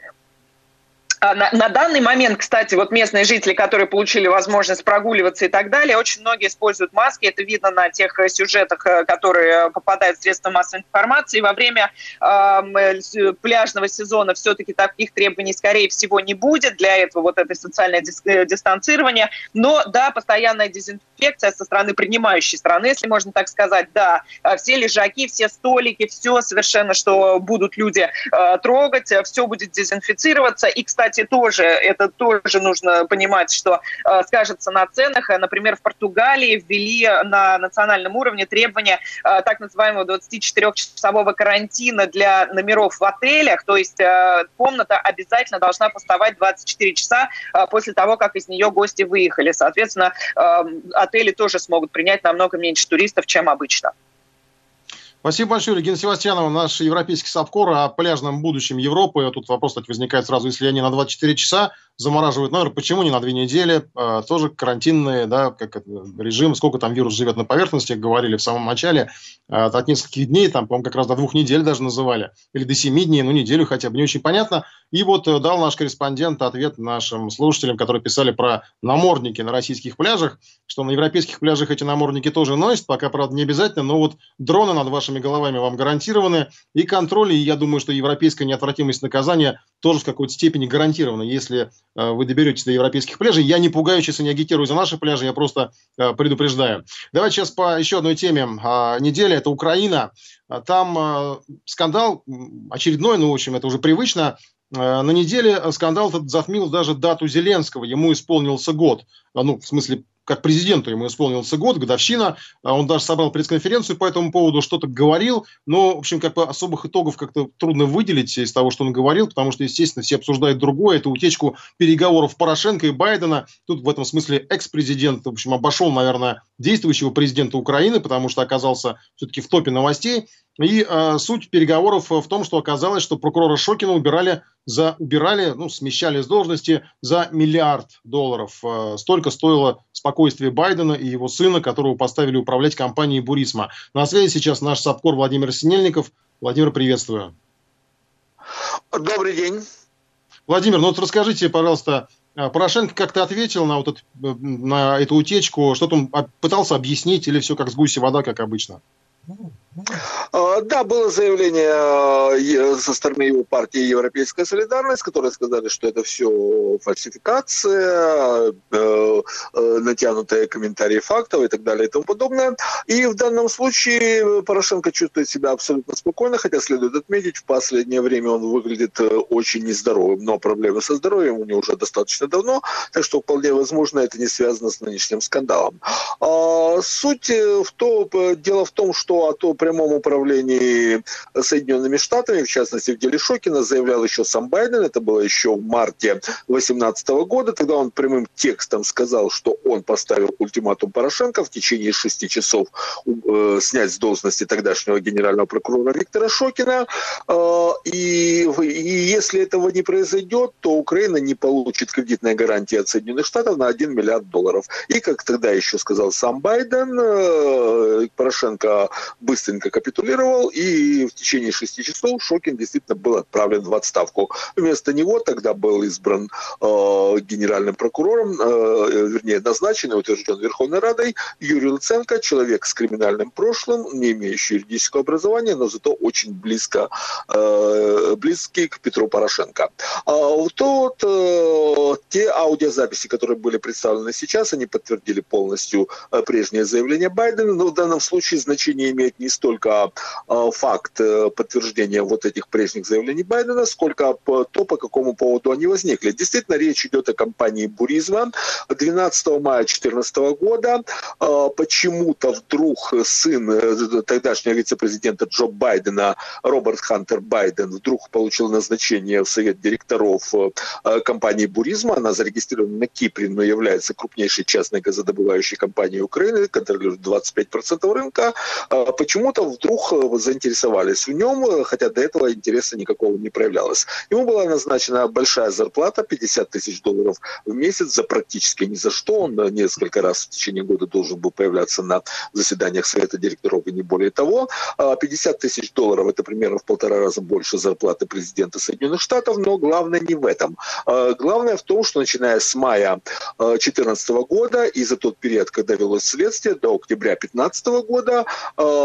А, на, на данный момент, кстати, вот местные жители, которые получили возможность прогуливаться и так далее, очень многие используют маски. Это видно на тех э, сюжетах, э, которые попадают в средства массовой информации. Во время э, пляжного сезона все-таки таких требований, скорее всего, не будет. Для этого вот это социальное э, дистанцирование. Но, да, постоянная дезинфекция со стороны принимающей страны, если можно так сказать. Да, все лежаки, все столики, все совершенно, что будут люди э, трогать, все будет дезинфицироваться. И, кстати, кстати, тоже, это тоже нужно понимать, что э, скажется на ценах. Например, в Португалии ввели на национальном уровне требования э, так называемого 24-часового карантина для номеров в отелях. То есть э, комната обязательно должна пустовать 24 часа э, после того, как из нее гости выехали. Соответственно, э, отели тоже смогут принять намного меньше туристов, чем обычно. Спасибо большое, Регина Севастьянова, наш европейский САПКОР о пляжном будущем Европы. Тут вопрос, кстати, возникает сразу, если они на 24 часа замораживают номер, почему не на две недели? А, тоже карантинные, да, как режим, сколько там вирус живет на поверхности, говорили в самом начале, а, от нескольких дней, там, по-моему, как раз до двух недель даже называли, или до семи дней, ну, неделю хотя бы, не очень понятно. И вот э, дал наш корреспондент ответ нашим слушателям, которые писали про намордники на российских пляжах, что на европейских пляжах эти намордники тоже носят, пока, правда, не обязательно, но вот дроны над вашими головами вам гарантированы, и контроль, и я думаю, что европейская неотвратимость наказания тоже в какой-то степени гарантирована, если э, вы доберетесь до европейских пляжей. Я не пугаю, сейчас и не агитирую за наши пляжи, я просто э, предупреждаю. Давайте сейчас по еще одной теме э, недели, это Украина. Там скандал очередной, ну, в общем, это уже привычно, на неделе скандал этот затмил даже дату Зеленского. Ему исполнился год. Ну, в смысле, как президенту ему исполнился год, годовщина, а он даже собрал пресс-конференцию по этому поводу, что-то говорил, но, в общем, как бы особых итогов как-то трудно выделить из того, что он говорил, потому что, естественно, все обсуждают другое, это утечку переговоров Порошенко и Байдена. Тут в этом смысле экс-президент, в общем, обошел, наверное, действующего президента Украины, потому что оказался все-таки в топе новостей. И э, суть переговоров в том, что оказалось, что прокурора Шокина убирали, за, убирали ну, смещали с должности за миллиард долларов. Э, столько стоило спокойствие Байдена и его сына, которого поставили управлять компанией Бурисма. На связи сейчас наш САПКОР Владимир Синельников. Владимир, приветствую. Добрый день. Владимир, ну вот расскажите, пожалуйста, э, Порошенко как-то ответил на, вот это, э, на эту утечку, что-то он пытался объяснить или все как с гуси вода, как обычно? А, да, было заявление э, со стороны его партии «Европейская солидарность», которые сказали, что это все фальсификация, э, э, натянутые комментарии фактов и так далее и тому подобное. И в данном случае Порошенко чувствует себя абсолютно спокойно, хотя следует отметить, в последнее время он выглядит очень нездоровым, но проблемы со здоровьем у него уже достаточно давно, так что вполне возможно это не связано с нынешним скандалом. А, суть в том, дело в том, что о том прямом управлении Соединенными Штатами, в частности в деле Шокина, заявлял еще сам Байден, это было еще в марте 2018 года, тогда он прямым текстом сказал, что он поставил ультиматум Порошенко в течение шести часов э, снять с должности тогдашнего генерального прокурора Виктора Шокина, э, и, и если этого не произойдет, то Украина не получит кредитной гарантии от Соединенных Штатов на 1 миллиард долларов. И, как тогда еще сказал сам Байден, э, Порошенко быстренько капитулировал, и в течение шести часов Шокин действительно был отправлен в отставку. Вместо него тогда был избран э, генеральным прокурором, э, вернее, назначен и утвержден Верховной Радой Юрий Луценко, человек с криминальным прошлым, не имеющий юридического образования, но зато очень близко, э, близкий к Петру Порошенко. А вот э, те аудиозаписи, которые были представлены сейчас, они подтвердили полностью э, прежнее заявление Байдена, но в данном случае значение имеет не столько а, факт э, подтверждения вот этих прежних заявлений Байдена, сколько то, по какому поводу они возникли. Действительно, речь идет о компании Буризма. 12 мая 2014 года а, почему-то вдруг сын э, тогдашнего вице-президента Джо Байдена, Роберт Хантер Байден, вдруг получил назначение в совет директоров э, компании Буризма. Она зарегистрирована на Кипре, но является крупнейшей частной газодобывающей компанией Украины, контролирует 25% рынка. А почему-то вдруг э, заинтересовались в нем, хотя до этого интереса никакого не проявлялось. Ему была назначена большая зарплата, 50 тысяч долларов в месяц за практически ни за что. Он несколько раз в течение года должен был появляться на заседаниях совета директоров и не более того. 50 тысяч долларов – это примерно в полтора раза больше зарплаты президента Соединенных Штатов, но главное не в этом. Главное в том, что начиная с мая 2014 года и за тот период, когда велось следствие, до октября 2015 года,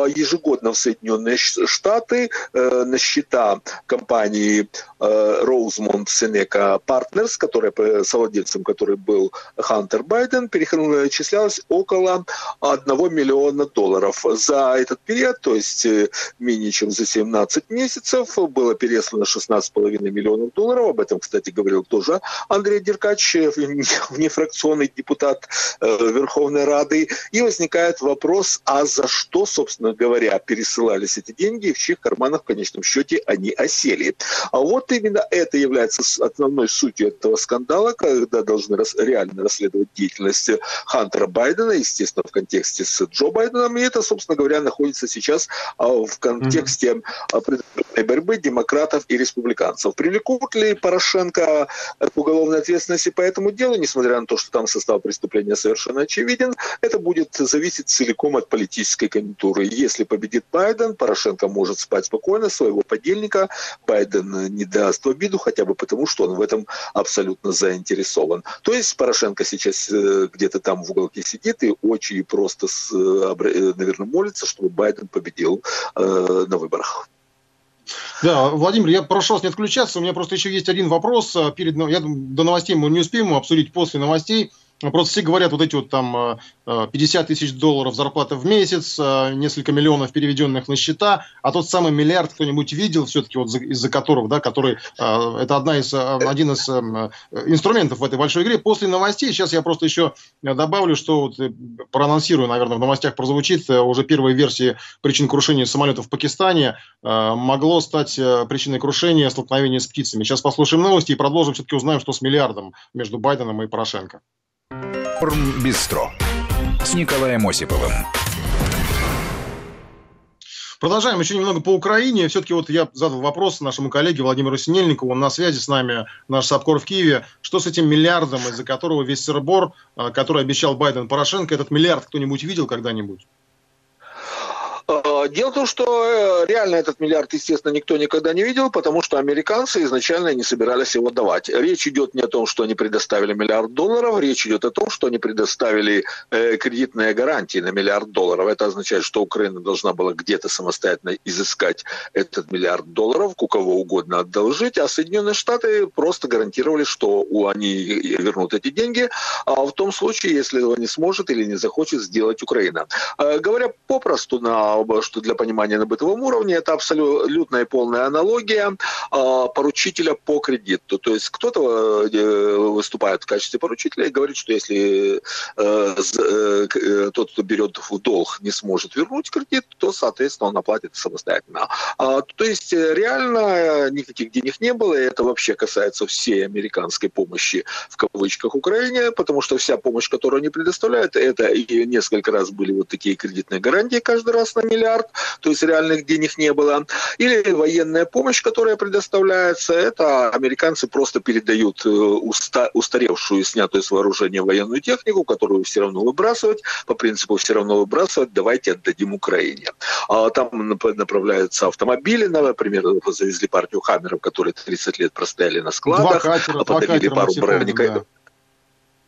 ежегодно в Соединенные Штаты э, на счета компании Rosemont Seneca Partners, которая, совладельцем которой был Хантер Байден, перечислялось около 1 миллиона долларов. За этот период, то есть э, менее чем за 17 месяцев, было переслано 16,5 миллионов долларов. Об этом, кстати, говорил тоже Андрей Деркач, э, внефракционный депутат э, Верховной Рады. И возникает вопрос, а за что, собственно говоря, пересылались эти деньги, в чьих карманах в конечном счете они осели. А вот именно это является основной сутью этого скандала, когда должны реально расследовать деятельность Хантера Байдена, естественно, в контексте с Джо Байденом. И это, собственно говоря, находится сейчас а, в контексте mm-hmm. борьбы демократов и республиканцев. Привлекут ли Порошенко к уголовной ответственности по этому делу, несмотря на то, что там состав преступления совершенно очевиден, это будет зависеть целиком от политической конъюнктуры. Если победит Байден, Порошенко может спать спокойно, своего подельника Байден не даст в обиду, хотя бы потому, что он в этом абсолютно заинтересован. То есть Порошенко сейчас э, где-то там в уголке сидит и очень просто, э, э, наверное, молится, чтобы Байден победил на выборах. Да, Владимир, я прошу вас не отключаться. У меня просто еще есть один вопрос. Перед, я до новостей мы не успеем обсудить после новостей. Просто все говорят, вот эти вот там 50 э, тысяч долларов зарплата в месяц, э, несколько миллионов переведенных на счета, а тот самый миллиард кто-нибудь видел все-таки, вот из-за которого, да, который, э, это одна из, один из инструментов в этой большой игре. После новостей, сейчас я просто еще добавлю, что вот проанонсирую, наверное, в новостях прозвучит, уже первой версии причин крушения самолетов в Пакистане могло стать причиной крушения столкновения с птицами. Сейчас послушаем новости и продолжим, все-таки узнаем, что с миллиардом между Байденом и Порошенко. Бистро с Николаем Осиповым. Продолжаем еще немного по Украине. Все-таки вот я задал вопрос нашему коллеге Владимиру Синельникову. Он на связи с нами, наш САПКОР в Киеве. Что с этим миллиардом, из-за которого весь сырбор, а, который обещал Байден Порошенко, этот миллиард кто-нибудь видел когда-нибудь? А, дело в том, что э, реально этот миллиард, естественно, никто никогда не видел, потому что американцы изначально не собирались его давать. Речь идет не о том, что они предоставили миллиард долларов, речь идет о том, что они предоставили э, кредитные гарантии на миллиард долларов. Это означает, что Украина должна была где-то самостоятельно изыскать этот миллиард долларов, у кого угодно одолжить, а Соединенные Штаты просто гарантировали, что они вернут эти деньги, а в том случае, если этого не сможет или не захочет сделать Украина. Э, говоря попросту на что для понимания на бытовом уровне, это абсолютная и полная аналогия а, поручителя по кредиту. То есть кто-то э, выступает в качестве поручителя и говорит, что если э, э, тот, кто берет в долг, не сможет вернуть кредит, то, соответственно, он оплатит самостоятельно. А, то есть реально никаких денег не было, и это вообще касается всей американской помощи в кавычках Украине, потому что вся помощь, которую они предоставляют, это и несколько раз были вот такие кредитные гарантии каждый раз на миллиард, то есть реальных денег не было. Или военная помощь, которая предоставляется, это американцы просто передают э, уста, устаревшую, снятую с вооружения военную технику, которую все равно выбрасывать, по принципу все равно выбрасывать, давайте отдадим Украине. А там направляются автомобили, например, завезли партию Хаммеров, которые 30 лет простояли на складах, два катера, а подавили пару бронеков. Да.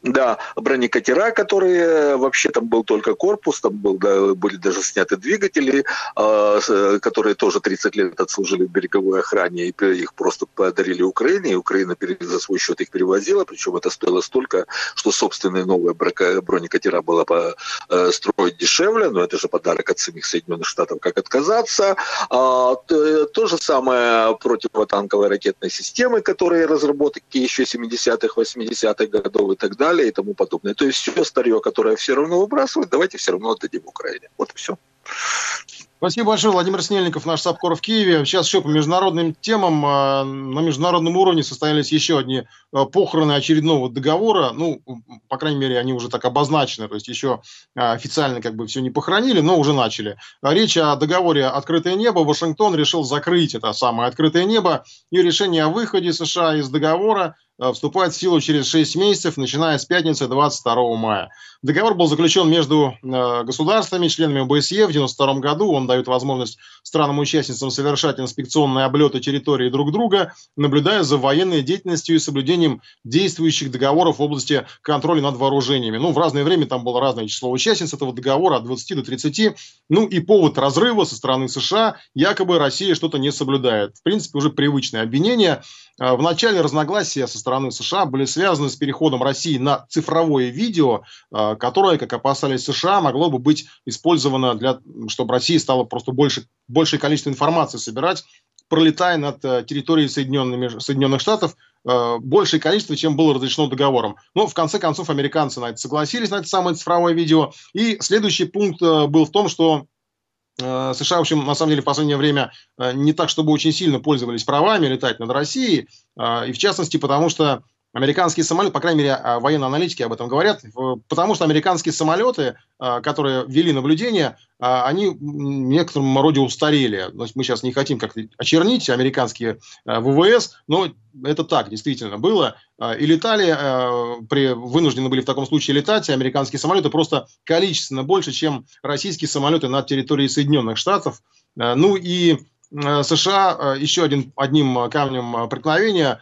Да, бронекатера, которые вообще там был только корпус, там был, да, были даже сняты двигатели, э, которые тоже 30 лет отслужили в береговой охране, и их просто подарили Украине, и Украина за свой счет их перевозила, причем это стоило столько, что собственные новые бронекатера было э, строить дешевле, но это же подарок от самих Соединенных Штатов, как отказаться. А, то же самое противотанковые ракетные системы, которые разработки еще 70-х, 80-х годов и так далее далее и тому подобное. То есть все старье, которое все равно выбрасывают, давайте все равно отдадим Украине. Вот и все. Спасибо большое, Владимир Снельников, наш САПКОР в Киеве. Сейчас еще по международным темам. А, на международном уровне состоялись еще одни а, похороны очередного договора. Ну, по крайней мере, они уже так обозначены, то есть еще а, официально как бы все не похоронили, но уже начали. Речь о договоре «Открытое небо». Вашингтон решил закрыть это самое «Открытое небо» и решение о выходе США из договора вступает в силу через 6 месяцев, начиная с пятницы 22 мая. Договор был заключен между э, государствами, членами ОБСЕ в 1992 году. Он дает возможность странам-участницам совершать инспекционные облеты территории друг друга, наблюдая за военной деятельностью и соблюдением действующих договоров в области контроля над вооружениями. Ну, в разное время там было разное число участниц этого договора, от 20 до 30. Ну, и повод разрыва со стороны США, якобы Россия что-то не соблюдает. В принципе, уже привычное обвинение. Э, в начале разногласия со стороны США были связаны с переходом России на цифровое видео, э, которое, как опасались США, могло бы быть использовано для, чтобы Россия стала просто больше, большее количество информации собирать, пролетая над э, территорией Соединенных, Соединенных Штатов, большее количество, чем было разрешено договором. Но в конце концов американцы на это согласились, на это самое цифровое видео. И следующий пункт был в том, что Э, США, в общем, на самом деле в последнее время э, не так, чтобы очень сильно пользовались правами летать над Россией, э, и в частности потому, что Американские самолеты, по крайней мере, а, военные аналитики об этом говорят, потому что американские самолеты, а, которые вели наблюдение, а, они в некотором роде устарели. Мы сейчас не хотим как-то очернить американские ВВС, но это так действительно было. И летали, при, вынуждены были в таком случае летать, американские самолеты просто количественно больше, чем российские самолеты над территорией Соединенных Штатов. Ну и США еще один, одним камнем преткновения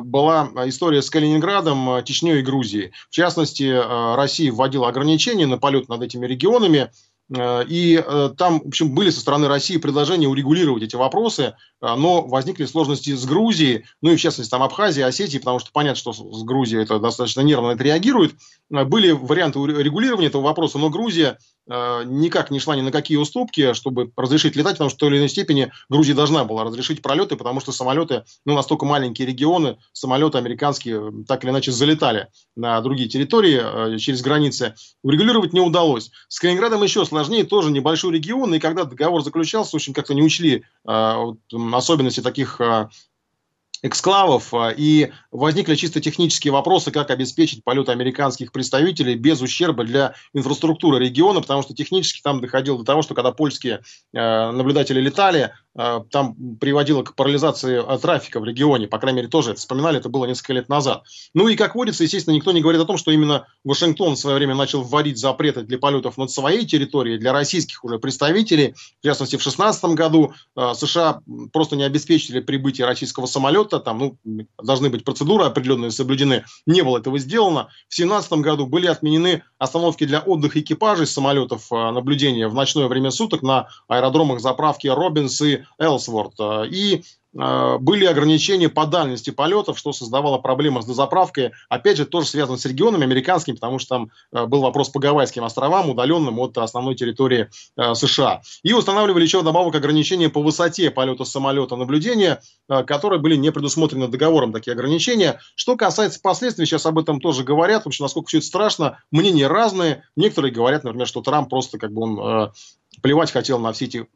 была история с Калининградом, э, Чечней и Грузией. В частности, э, Россия вводила ограничения на полет над этими регионами, и там, в общем, были со стороны России предложения урегулировать эти вопросы, но возникли сложности с Грузией, ну и в частности там Абхазия, Осетия, потому что понятно, что с Грузией это достаточно нервно это реагирует. Были варианты регулирования этого вопроса, но Грузия Э, никак не шла ни на какие уступки, чтобы разрешить летать, потому что в той или иной степени Грузия должна была разрешить пролеты, потому что самолеты, ну, настолько маленькие регионы, самолеты американские так или иначе залетали на другие территории э, через границы. Урегулировать не удалось. С Калининградом еще сложнее, тоже небольшой регион, и когда договор заключался, очень как-то не учли э, особенности таких эксклавов, а, и возникли чисто технические вопросы, как обеспечить полет американских представителей без ущерба для инфраструктуры региона, потому что технически там доходило до того, что когда польские э, наблюдатели летали, там приводило к парализации э, трафика в регионе, по крайней мере, тоже это вспоминали, это было несколько лет назад. Ну и, как водится, естественно, никто не говорит о том, что именно Вашингтон в свое время начал вводить запреты для полетов над своей территорией, для российских уже представителей, в частности, в 2016 году США просто не обеспечили прибытие российского самолета, там ну, должны быть процедуры определенные соблюдены, не было этого сделано. В 2017 году были отменены остановки для отдыха экипажей самолетов а, наблюдения в ночное время суток на аэродромах заправки Робинс и Элсворт. И Э, были ограничения по дальности полетов, что создавало проблемы с дозаправкой. Опять же, тоже связано с регионами американскими, потому что там э, был вопрос по Гавайским островам, удаленным от основной территории э, США. И устанавливали еще добавок ограничения по высоте полета самолета наблюдения, которые были не предусмотрены договором, такие ограничения. Что касается последствий, сейчас об этом тоже говорят. В общем, насколько все это страшно, мнения разные. Некоторые говорят, например, что Трамп просто как бы он плевать хотел на все эти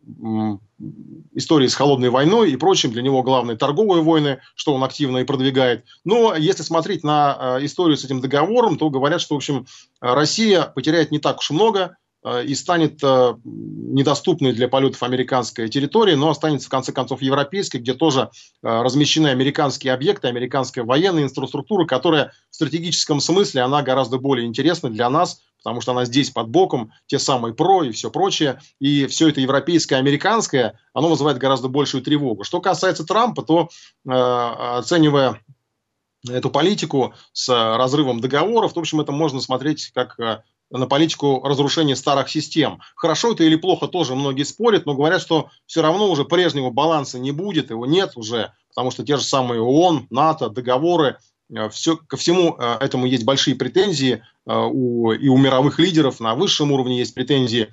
истории с холодной войной и прочим. Для него главные торговые войны, что он активно и продвигает. Но если смотреть на э, историю с этим договором, то говорят, что, в общем, Россия потеряет не так уж много, и станет э, недоступной для полетов американская территория, но останется в конце концов европейской, где тоже э, размещены американские объекты, американская военная инфраструктура, которая в стратегическом смысле она гораздо более интересна для нас, потому что она здесь под боком, те самые ПРО и все прочее, и все это европейское, американское, оно вызывает гораздо большую тревогу. Что касается Трампа, то оценивая эту политику с разрывом договоров, в общем, это можно смотреть как на политику разрушения старых систем. Хорошо это или плохо, тоже многие спорят, но говорят, что все равно уже прежнего баланса не будет, его нет уже, потому что те же самые ООН, НАТО, договоры, э, все, ко всему э, этому есть большие претензии у, и у мировых лидеров на высшем уровне есть претензии.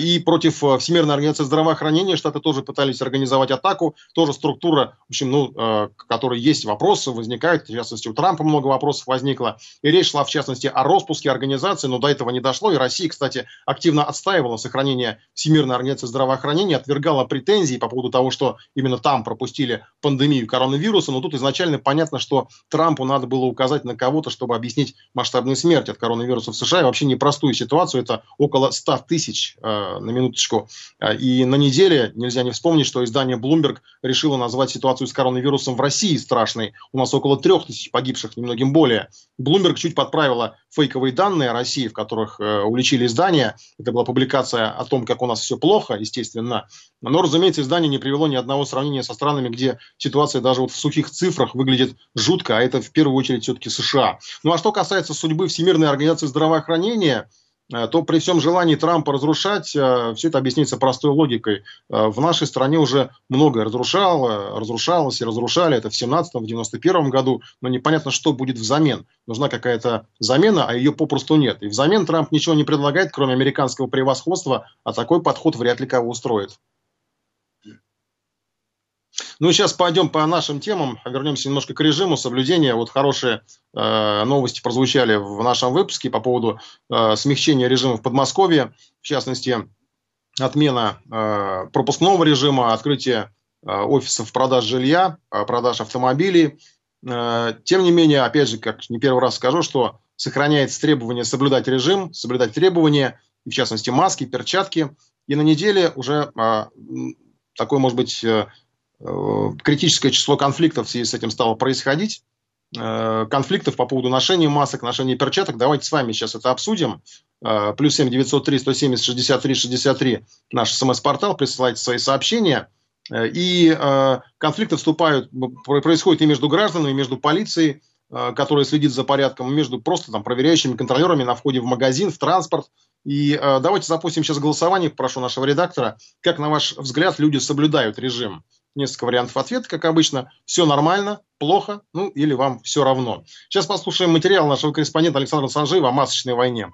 И против Всемирной организации здравоохранения Штаты тоже пытались организовать атаку. Тоже структура, в общем, ну, к которой есть вопросы, возникают. В частности, у Трампа много вопросов возникло. И речь шла, в частности, о распуске организации, но до этого не дошло. И Россия, кстати, активно отстаивала сохранение Всемирной организации здравоохранения, отвергала претензии по поводу того, что именно там пропустили пандемию коронавируса. Но тут изначально понятно, что Трампу надо было указать на кого-то, чтобы объяснить масштабную смерть коронавируса в США и вообще непростую ситуацию. Это около 100 тысяч э, на минуточку. Э, и на неделе нельзя не вспомнить, что издание Bloomberg решило назвать ситуацию с коронавирусом в России страшной. У нас около трех тысяч погибших, немногим более. Bloomberg чуть подправила фейковые данные о России, в которых э, уличили издание. Это была публикация о том, как у нас все плохо, естественно. Но, разумеется, издание не привело ни одного сравнения со странами, где ситуация даже вот в сухих цифрах выглядит жутко, а это в первую очередь все-таки США. Ну а что касается судьбы Всемирной организации здравоохранения, э, то при всем желании Трампа разрушать, э, все это объяснится простой логикой. Э, в нашей стране уже многое разрушало, разрушалось и разрушали. Это в 17-м, в 91 году. Но непонятно, что будет взамен. Нужна какая-то замена, а ее попросту нет. И взамен Трамп ничего не предлагает, кроме американского превосходства, а такой подход вряд ли кого устроит. Ну, сейчас пойдем по нашим темам, вернемся немножко к режиму соблюдения. Вот хорошие э, новости прозвучали в нашем выпуске по поводу э, смягчения режима в Подмосковье, в частности, отмена э, пропускного режима, открытие э, офисов продаж жилья, э, продаж автомобилей. Э, тем не менее, опять же, как не первый раз скажу, что сохраняется требование соблюдать режим, соблюдать требования, в частности, маски, перчатки. И на неделе уже э, такой, может быть, Э, критическое число конфликтов в связи с этим стало происходить. Э, конфликтов по поводу ношения масок, ношения перчаток. Давайте с вами сейчас это обсудим. Э, плюс 7 903 170 63 63 наш смс-портал. Присылайте свои сообщения. И конфликты вступают, происходят и между гражданами, и между полицией, которая следит за порядком, и между просто там, проверяющими контролерами на входе в магазин, в транспорт. И давайте запустим сейчас голосование, прошу нашего редактора. Как, на ваш взгляд, люди соблюдают режим? Несколько вариантов ответа, как обычно. Все нормально, плохо, ну или вам все равно. Сейчас послушаем материал нашего корреспондента Александра Санжиева о масочной войне.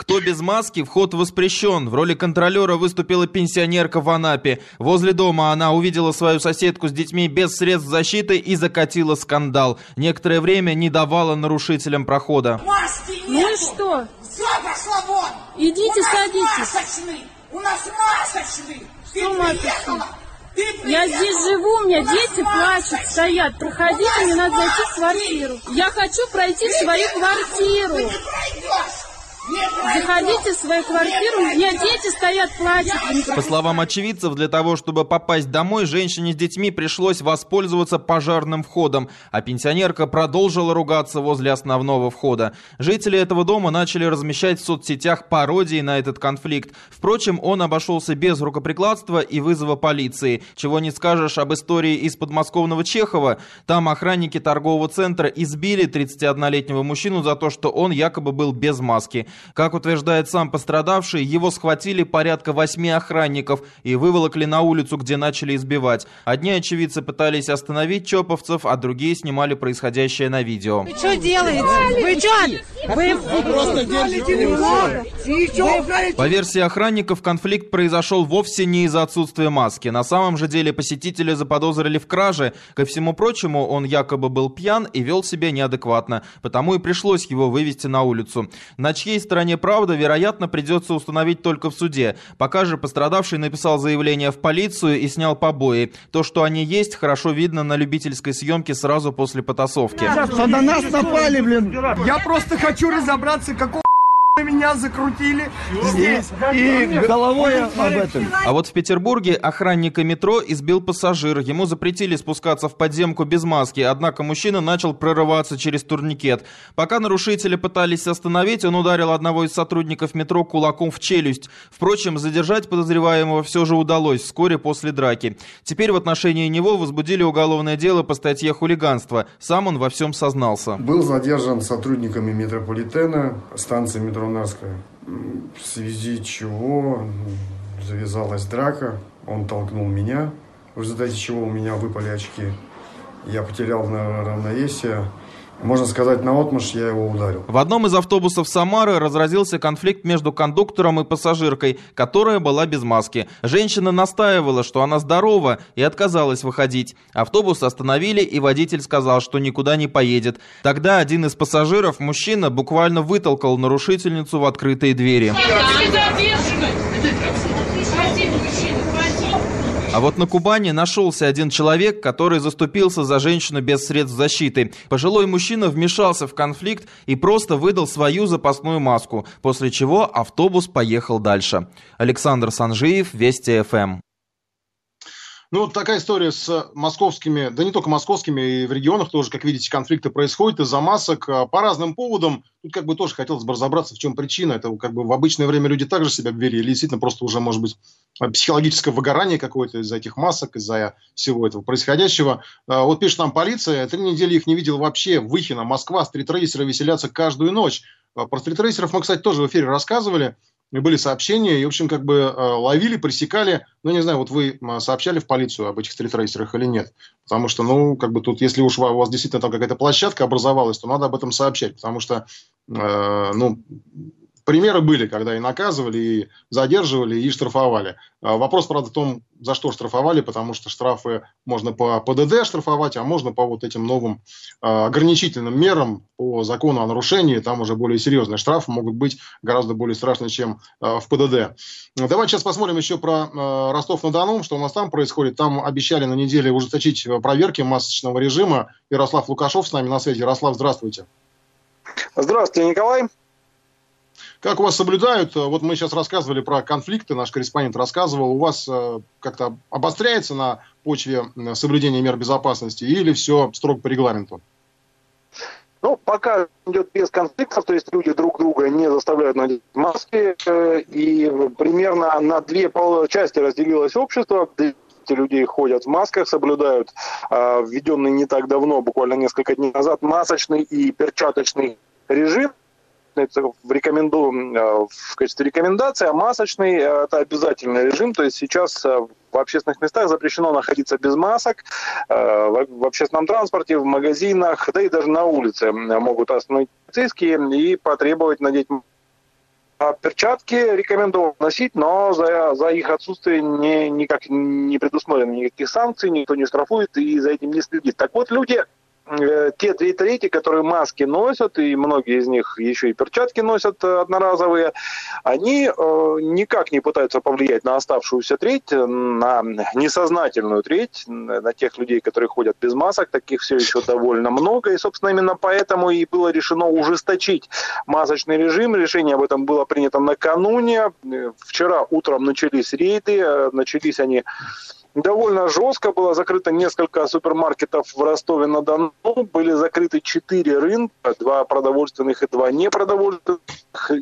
Кто без маски, вход воспрещен. В роли контролера выступила пенсионерка в Анапе. Возле дома она увидела свою соседку с детьми без средств защиты и закатила скандал. Некоторое время не давала нарушителям прохода. Маски нет! Ну и что? Все, пошла вон! Идите, садитесь. Масочный! У нас масочный! Ты приехала? Я здесь живу, у меня дети плачут, стоят. Проходите, мне надо зайти в квартиру. Я хочу пройти в свою квартиру. Заходите в свою квартиру, у меня дети стоят, плачут. По словам очевидцев, для того, чтобы попасть домой, женщине с детьми пришлось воспользоваться пожарным входом, а пенсионерка продолжила ругаться возле основного входа. Жители этого дома начали размещать в соцсетях пародии на этот конфликт. Впрочем, он обошелся без рукоприкладства и вызова полиции. Чего не скажешь об истории из подмосковного Чехова. Там охранники торгового центра избили 31-летнего мужчину за то, что он якобы был без маски. Как утверждает сам пострадавший, его схватили порядка восьми охранников и выволокли на улицу, где начали избивать. Одни очевидцы пытались остановить чоповцев, а другие снимали происходящее на видео. Вы что делаете? Вы что? Вы, просто По версии охранников, конфликт произошел вовсе не из-за отсутствия маски. На самом же деле посетителя заподозрили в краже. Ко всему прочему, он якобы был пьян и вел себя неадекватно, потому и пришлось его вывести на улицу. На чьей стороне правда, вероятно, придется установить только в суде. Пока же пострадавший написал заявление в полицию и снял побои. То, что они есть, хорошо видно на любительской съемке сразу после потасовки. Что на нас напали, блин. Я просто хочу разобраться, какого меня закрутили здесь. И головой об этом. А вот в Петербурге охранника метро избил пассажир. Ему запретили спускаться в подземку без маски, однако мужчина начал прорываться через турникет. Пока нарушители пытались остановить, он ударил одного из сотрудников метро кулаком в челюсть. Впрочем, задержать подозреваемого все же удалось вскоре после драки. Теперь в отношении него возбудили уголовное дело по статье хулиганства. Сам он во всем сознался. Был задержан сотрудниками метрополитена, станции метро Нарская, в связи чего завязалась драка, он толкнул меня, в результате чего у меня выпали очки. Я потерял равновесие Можно сказать, на отмышь я его ударил. В одном из автобусов Самары разразился конфликт между кондуктором и пассажиркой, которая была без маски. Женщина настаивала, что она здорова, и отказалась выходить. Автобус остановили, и водитель сказал, что никуда не поедет. Тогда один из пассажиров, мужчина, буквально вытолкал нарушительницу в открытые двери. А вот на Кубани нашелся один человек, который заступился за женщину без средств защиты. Пожилой мужчина вмешался в конфликт и просто выдал свою запасную маску, после чего автобус поехал дальше. Александр Санжиев, Вести ФМ. Ну, вот такая история с московскими, да не только московскими, и в регионах тоже, как видите, конфликты происходят из-за масок а, по разным поводам. Тут как бы тоже хотелось бы разобраться, в чем причина. Это как бы в обычное время люди также себя вели, или действительно просто уже, может быть, психологическое выгорание какое-то из-за этих масок, из-за всего этого происходящего. А, вот пишет нам полиция, три недели их не видел вообще. Выхина, Москва, стритрейсеры веселятся каждую ночь. А, про стритрейсеров мы, кстати, тоже в эфире рассказывали были сообщения, и, в общем, как бы э, ловили, пресекали. Ну, не знаю, вот вы сообщали в полицию об этих стритрейсерах или нет? Потому что, ну, как бы тут, если уж у вас действительно там какая-то площадка образовалась, то надо об этом сообщать, потому что, э, ну, примеры были, когда и наказывали, и задерживали, и штрафовали. А вопрос, правда, в том, за что штрафовали, потому что штрафы можно по ПДД штрафовать, а можно по вот этим новым а, ограничительным мерам по закону о нарушении. Там уже более серьезные штрафы могут быть гораздо более страшные, чем а, в ПДД. Давайте сейчас посмотрим еще про Ростов-на-Дону, что у нас там происходит. Там обещали на неделе ужесточить проверки масочного режима. Ярослав Лукашов с нами на связи. Ярослав, здравствуйте. Здравствуйте, Николай. Как у вас соблюдают? Вот мы сейчас рассказывали про конфликты, наш корреспондент рассказывал. У вас э, как-то обостряется на почве соблюдения мер безопасности или все строго по регламенту? Ну, пока идет без конфликтов, то есть люди друг друга не заставляют надеть маски, э, и примерно на две части разделилось общество людей ходят в масках, соблюдают э, введенный не так давно, буквально несколько дней назад, масочный и перчаточный режим в, рекоменду, э, в качестве рекомендации, а масочный э, – это обязательный режим. То есть сейчас э, в общественных местах запрещено находиться без масок, в общественном транспорте, в магазинах, да и даже на улице могут остановить полицейские и потребовать надеть а перчатки рекомендовано носить, но за, за их отсутствие не, никак не предусмотрено никаких санкций, никто не штрафует и за этим не следит. Так вот, люди те две трети, которые маски носят, и многие из них еще и перчатки носят э, одноразовые, они э, никак не пытаются повлиять на оставшуюся треть, на несознательную треть, на тех людей, которые ходят без масок, таких все еще довольно много, и, собственно, именно поэтому и было решено ужесточить масочный режим. Решение об этом было принято накануне. Вчера утром начались рейды, начались они довольно жестко. Было закрыто несколько супермаркетов в Ростове-на-Дону. Были закрыты четыре рынка, два продовольственных и два непродовольственных,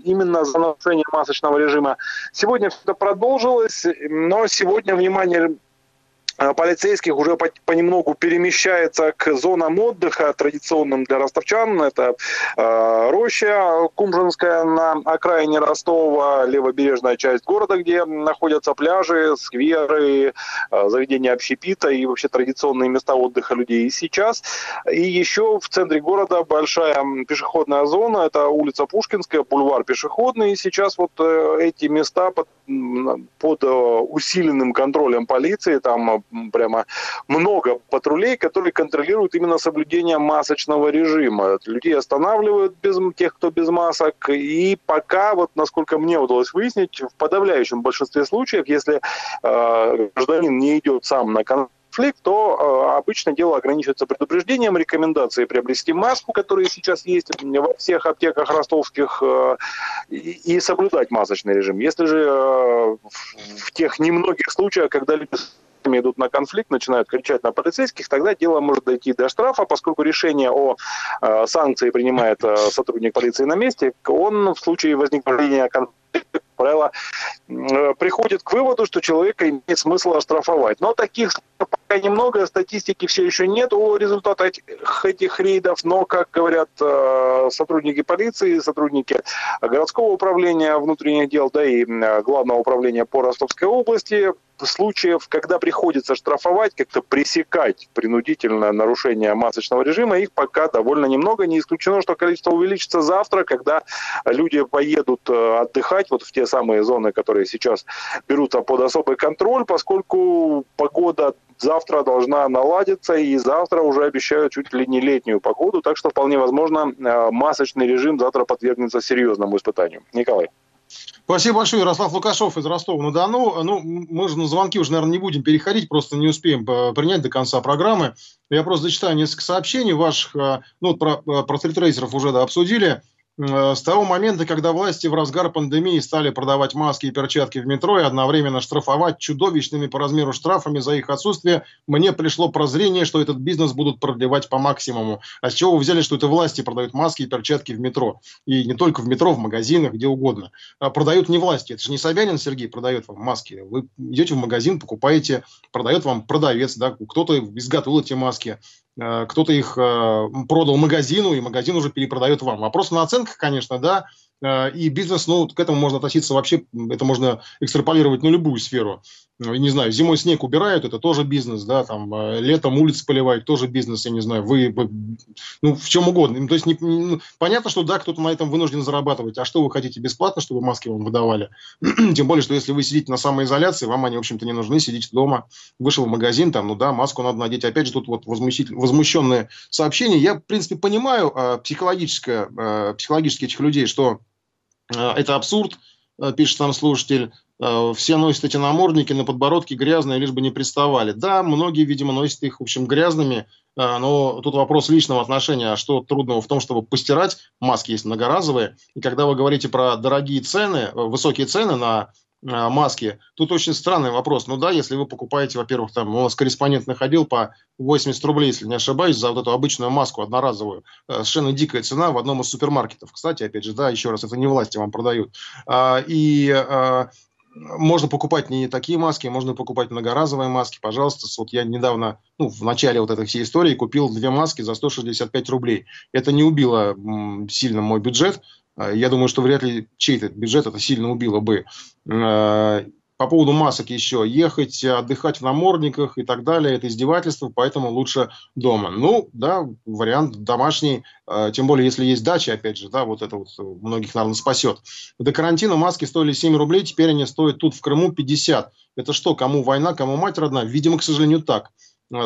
именно за нарушение масочного режима. Сегодня все это продолжилось, но сегодня, внимание, полицейских уже понемногу перемещается к зонам отдыха, традиционным для ростовчан. Это э, роща Кумжинская на окраине Ростова, левобережная часть города, где находятся пляжи, скверы, э, заведения общепита и вообще традиционные места отдыха людей и сейчас. И еще в центре города большая пешеходная зона, это улица Пушкинская, бульвар пешеходный. И сейчас вот э, эти места под, под э, усиленным контролем полиции, там прямо много патрулей, которые контролируют именно соблюдение масочного режима. Людей останавливают без тех, кто без масок. И пока, вот насколько мне удалось выяснить, в подавляющем большинстве случаев, если э, гражданин не идет сам на конфликт, то э, обычно дело ограничивается предупреждением, рекомендацией приобрести маску, которая сейчас есть во всех аптеках ростовских, э, и, и соблюдать масочный режим. Если же э, в тех немногих случаях, когда люди идут на конфликт, начинают кричать на полицейских, тогда дело может дойти до штрафа, поскольку решение о э, санкции принимает э, сотрудник полиции на месте, он в случае возникновения конфликта правило, э, приходит к выводу, что человека имеет смысл оштрафовать. Но таких пока немного, статистики все еще нет о результатах этих рейдов, но, как говорят э, сотрудники полиции, сотрудники городского управления внутренних дел, да и главного управления по Ростовской области, случаев, когда приходится штрафовать, как-то пресекать принудительное нарушение масочного режима, их пока довольно немного. Не исключено, что количество увеличится завтра, когда люди поедут э, отдыхать вот в те самые зоны, которые сейчас берутся под особый контроль, поскольку погода завтра должна наладиться, и завтра уже обещают чуть ли не летнюю погоду, так что вполне возможно э, масочный режим завтра подвергнется серьезному испытанию. Николай. Спасибо большое, Ярослав Лукашов из Ростова-на-Дону. Ну, мы же на звонки уже, наверное, не будем переходить, просто не успеем э, принять до конца программы. Я просто зачитаю несколько сообщений ваших. Э, ну, про, про стритрейсеров уже да, обсудили. Э, с того момента, когда власти в разгар пандемии стали продавать маски и перчатки в метро и одновременно штрафовать чудовищными по размеру штрафами за их отсутствие, мне пришло прозрение, что этот бизнес будут продлевать по максимуму. А с чего вы взяли, что это власти продают маски и перчатки в метро? И не только в метро, в магазинах, где угодно. А продают не власти. Это же не Собянин Сергей продает вам маски. Вы идете в магазин, покупаете, продает вам продавец, да, кто-то изготовил эти маски. Э, кто-то их э, продал магазину, и магазин уже перепродает вам. Вопрос на оценках, конечно, да, Э, и бизнес, ну, к этому можно относиться вообще, это можно экстраполировать на любую сферу. Ну, не знаю, зимой снег убирают, это тоже бизнес, да, там, э, летом улицы поливают, тоже бизнес, я не знаю, вы, вы ну, в чем угодно. То есть, не, не, понятно, что, да, кто-то на этом вынужден зарабатывать, а что вы хотите, бесплатно, чтобы маски вам выдавали? Тем более, что если вы сидите на самоизоляции, вам они, в общем-то, не нужны, сидите дома, вышел в магазин, там, ну да, маску надо надеть. Опять же, тут вот возмущенные сообщения. Я, в принципе, понимаю э, психологическое, э, психологически этих людей, что Э, это абсурд, пишет нам слушатель. Э, все носят эти намордники на подбородке грязные, лишь бы не приставали. Да, многие, видимо, носят их, в общем, грязными, но тут вопрос личного отношения. А что трудного в том, чтобы постирать? Маски есть многоразовые. И когда вы говорите про дорогие цены, высокие цены на маски. Тут очень странный вопрос. Ну да, если вы покупаете, во-первых, там у нас корреспондент находил по 80 рублей, если не ошибаюсь, за вот эту обычную маску одноразовую. Э, совершенно дикая цена в одном из супермаркетов. Кстати, опять же, да, еще раз, это не власти вам продают. А, и можно покупать не такие маски, можно покупать многоразовые маски. Пожалуйста, вот я недавно, ну, в начале вот этой всей истории купил две маски за 165 рублей. Это не убило сильно мой бюджет, а, я думаю, что вряд ли чей-то бюджет это сильно убило бы. По поводу масок еще. Ехать, отдыхать в намордниках и так далее, это издевательство, поэтому лучше дома. Ну, да, вариант домашний, а, тем более, если есть дача, опять же, да, вот это вот многих, наверное, спасет. До карантина маски стоили 7 рублей, теперь они стоят тут в Крыму 50. Это что, кому война, кому мать родна? Видимо, к сожалению, так.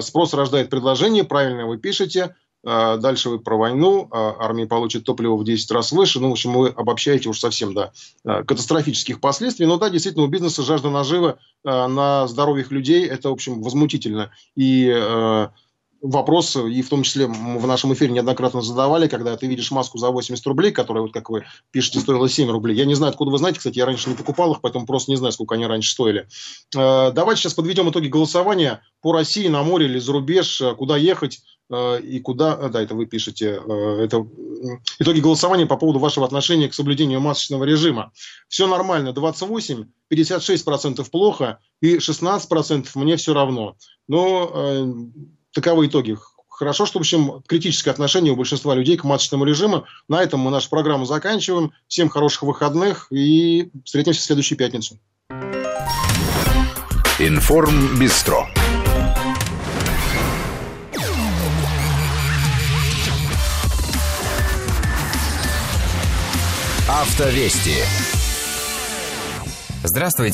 Спрос рождает предложение, правильно вы пишете. А, дальше вы про войну, а, армия получит топливо в 10 раз выше. Ну, в общем, вы обобщаете уж совсем до а, катастрофических последствий. Но да, действительно, у бизнеса жажда нажива на здоровьях людей – это, в общем, возмутительно. И вопрос, и в том числе в нашем эфире неоднократно задавали, когда ты видишь маску за 80 рублей, которая, вот как вы пишете, стоила 7 рублей. Я не знаю, откуда вы знаете, кстати, я раньше не покупал их, поэтому просто не знаю, сколько они раньше стоили. Давайте сейчас подведем итоги голосования по России, на море или за рубеж, куда ехать и куда, э, да, это вы пишете, э, это итоги голосования по поводу вашего отношения к соблюдению масочного режима. Все нормально, 28, 56% плохо и 16% мне все равно. Но таковы итоги. Хорошо, что, в общем, критическое отношение у большинства людей к масочному режиму. На этом мы нашу программу заканчиваем. Всем хороших выходных и встретимся в следующую пятницу. Информ Автовести. Здравствуйте.